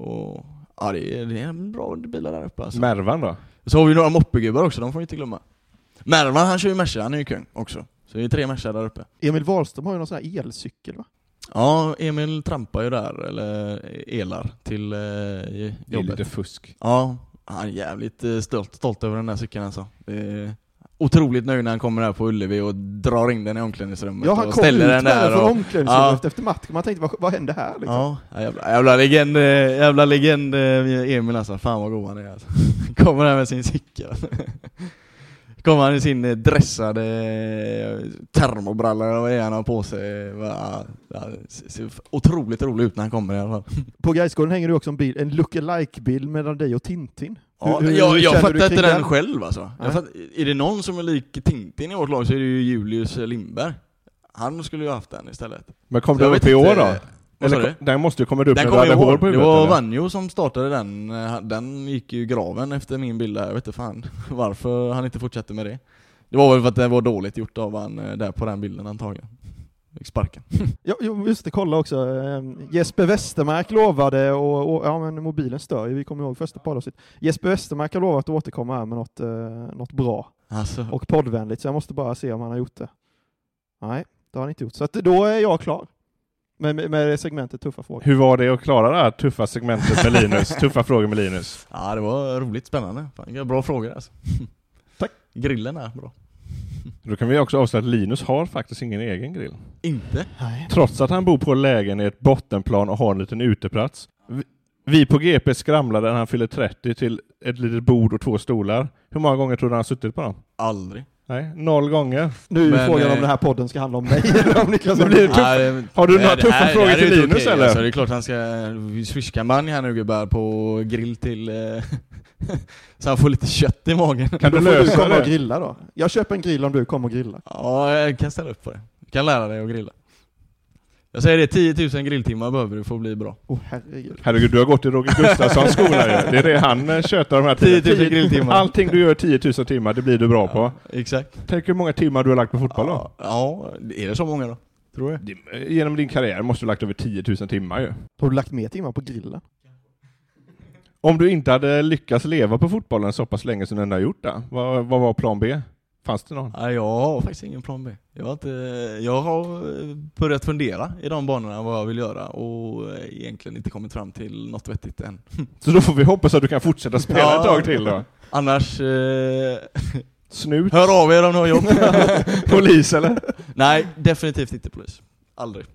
Och, ja, det är, det är bra bilar där uppe alltså. Mervan då? Så har vi några moppegubbar också, de får vi inte glömma. Mervan han kör ju Merca, han är ju kung också. Så det är tre Merca där uppe. Emil Wahlström har ju någon sån här elcykel va? Ja, Emil trampar ju där, eller elar, till eh, Det är jobbet. lite fusk. Ja, han är jävligt eh, stolt, stolt över den där cykeln alltså. Otroligt nöjd när han kommer här på Ullevi och drar in den i omklädningsrummet Ja, han och kom ut ställer den där. från och, omklädningsrummet Ja. efter matchen. Man tänkte, vad, vad hände här liksom? ja, ja, jävla, jävla legend, eh, jävla legend eh, Emil alltså. Fan vad god han är alltså. [LAUGHS] Kommer här med sin cykel. Kommer han i sin eh, dressade eh, termobralla eller vad är han har på sig. Ja, ser- otroligt rolig ut när han kommer i alla fall. [LAUGHS] På Gaisgården hänger det också en, bil, en look-alike-bild mellan dig och Tintin. Ja, Hur- hur- jag hur jag fattar du inte kring den själv alltså. Nej. Jag fatt, är det någon som är lik Tintin i vårt lag så är det ju Julius Lindberg. Han skulle ju ha haft den istället. Men kom Så det upp i år då? Eller, den måste ju kommit upp Den när du hade hår på Det huvudet var eller? Vanjo som startade den. Eh, Den gick ju i graven efter min bild där. Jag vet inte fan [LAUGHS] varför han inte fortsatte med det. Det var väl för att det var dåligt gjort av han eh, där på den bilden antagligen. Fick sparken. [LAUGHS] Ja, jo, just det, kolla också. Eh, Jesper Westermark lovade, och, och ja men mobilen stör ju, vi kommer ihåg första poddavsnitt. Jesper Westermark har lovat att återkomma här med något, eh, något bra Alltså, och poddvänligt, så jag måste bara se om han har gjort det. Nej, det har han inte gjort. Så att då är jag klar. Med, med, med segmentet tuffa frågor. Hur var det att klara det här tuffa segmentet med Linus? [LAUGHS] tuffa frågor med Linus. ja det var roligt, spännande. Fan, bra frågor alltså. [LAUGHS] Tack. Grillen är bra. [LAUGHS] Då kan vi också avslöja att Linus har faktiskt ingen egen grill. Inte? Nej. Trots att han bor på lägen i ett bottenplan och har en liten uteplats. Vi- Vi på GP skramlade när han fyllde 30 till ett litet bord och två stolar. Hur många gånger tror du han har suttit på dem? Aldrig. Nej, noll gånger. Nu är Men, frågan om eh, den här podden ska handla om mig [LAUGHS] eller om Niklas blir Ja, det- Har du det- några tuffa här- frågor till Linus, okej, eller? Alltså, det är klart han ska, vi swishkampanj här nu gubbar på grill till, eh, [LAUGHS] så han får lite kött i magen. Kan Då du får du lösa komma och det? grilla då. Jag köper en grill om du kommer och grilla. Ja, jag kan ställa upp på det. Jag kan lära dig att grilla. Jag säger det, 10 000 grilltimmar behöver du för att bli bra. Åh herregud. Herregud, du har gått i Roger Gustafssons skola ju. Det är det han eh, tjötar de här 10 000 tio- grilltimmar. Allting du gör 10 000 timmar, det blir du bra på. Exakt. Tänk hur många timmar du har lagt på fotboll då? Ja, är det så många då? Tror jag. Det- Genom din karriär måste du ha lagt över 10 000 timmar ju. Har du lagt mer timmar på grillen? Om du inte hade lyckats leva på fotbollen så pass länge som du ändå har gjort det, vad, vad var plan B? Fanns det någon? Nej, jag har faktiskt ingen plan B. Jag har, inte, jag har eh, börjat fundera i de banorna vad jag vill göra och eh, egentligen inte kommit fram till något vettigt än. Så då får vi hoppas att du kan fortsätta spela Ja. ett tag till då. Annars, eh, Snut? hör av er om ni har jobb. [LAUGHS] Polis eller? Nej, definitivt inte polis. Aldrig.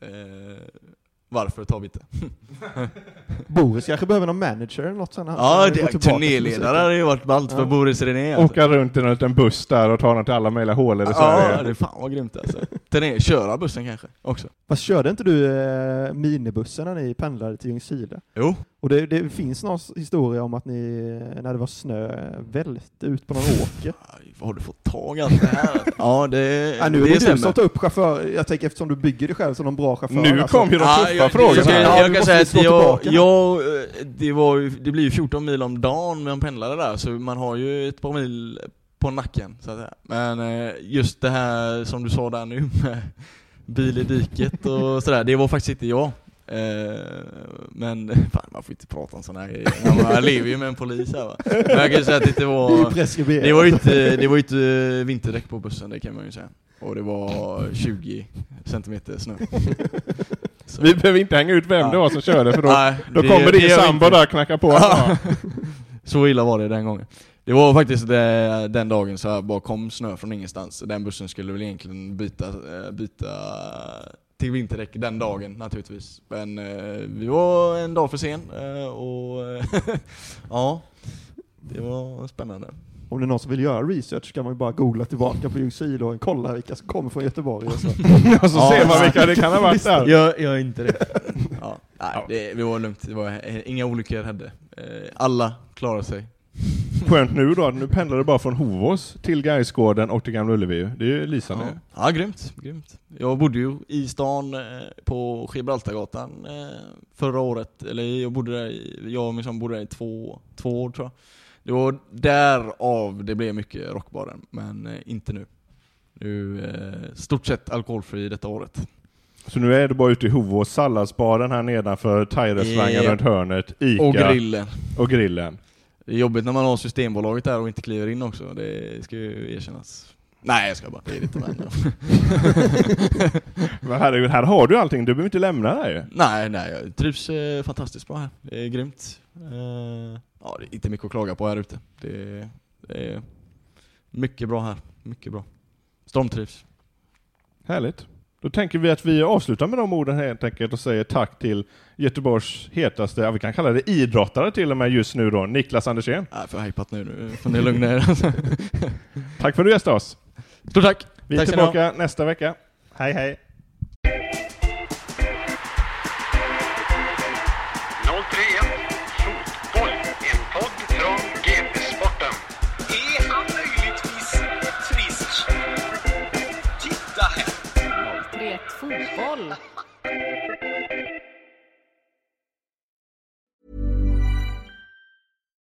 Eh, varför tar vi inte? Boris kanske behöver någon manager eller något sen. Ja, det, turnéledare hade ju varit ballt för Ja. Boris René alltså. Åka runt i en liten buss där och ta den till alla möjliga hålor i Ja, Sverige. det är fan vad grymt alltså. Turné, köra bussen kanske också. Fast körde inte du eh, minibussen när ni pendlade till Ljungskile? Jo. Och det, det finns någon historia om att ni, när det var snö, välte ut på någon åker. [LAUGHS] Vad har du fått tag i allt det här? [LAUGHS] Ja, det, Ja, nu är det det du tar upp chaufför. Jag tänker eftersom du bygger dig själv som någon bra chaufför. Nu alltså. kom ju de Ja, tuffa jag, frågorna. Jag, ska, här. Ja, jag du kan måste säga att jag, tillbaka. jag, eh, det, var det blir ju 14 mil om dagen med en pendlare där, så man har ju ett par mil på nacken så att säga. Men eh, just det här som du sa där nu med bil i diket och sådär, det var faktiskt inte jag. Eh, men [LAUGHS] fan, man får inte prata om sådana här grejer. Man, lever ju med en polis här va. Men jag kan ju säga att det inte Det är ju var det var ju inte, det var inte vinterdäck på bussen, det kan man ju säga. Och det var 20 centimeter snö. Så- Vi behöver inte hänga ut vem Ja. det var som körde för då, Nej, då det- kommer det din sambo där och knackar på. Ja. [LAUGHS] Så illa var det den gången. Det var faktiskt det, den dagen så här bara kom snö från ingenstans. Den bussen skulle väl egentligen byta, eh, byta till vinterdäck den dagen naturligtvis. Men eh, vi var en dag för sen eh, och [LAUGHS] ja, det var spännande. om det är någon som vill göra research kan man ju bara googla tillbaka på Ljungskile och kolla vilka som kommer från Göteborg och så. [LAUGHS] och så Ja, ser man vilka det kan ha varit där. Jag gör inte det. Ja, nej. Det, det var lugnt, det var inga olyckor hände. Eh, Alla klarade sig. Skönt nu då, nu pendlar du bara från Hovås till Gaisgården och till Gamla Ullevi. Det är ju lysande. Ja, ja grymt, grymt. Jag bodde ju i stan på Gibraltargatan förra året, eller jag bodde där, jag och min son bodde där i två, två år tror jag. Det var därav det blev mycket rockbaren, men inte nu. Nu eh, stort sett alkoholfri detta året. Så nu är du bara ute i Hovås, salladsbaren här nedanför, thairestaurangen Ja. runt hörnet, Ica Och grillen. och grillen. Det är jobbigt när man har Systembolaget där och inte kliver in också, det ska ju erkännas. Nej jag ska bara, det är lite vänner. [LAUGHS] Men herregud, här har du allting, du behöver inte lämna det ju. nej, nej, jag trivs eh, fantastiskt bra här. Det är grymt. Eh, ja, det är inte mycket att klaga på här ute. Det, det är mycket bra här, mycket bra. Stormtrivs. Härligt. Då tänker vi att vi avslutar med de orden helt enkelt och säger tack till Göteborgs hetaste, ja, vi kan kalla det idrottare till och med just nu då, Niklas Andersén. Nej, för hypat nu, nu får ni lugna er. [LAUGHS] Tack för att du gästade oss. Stort tack! Vi är Tack tillbaka nästa vecka. Hej hej!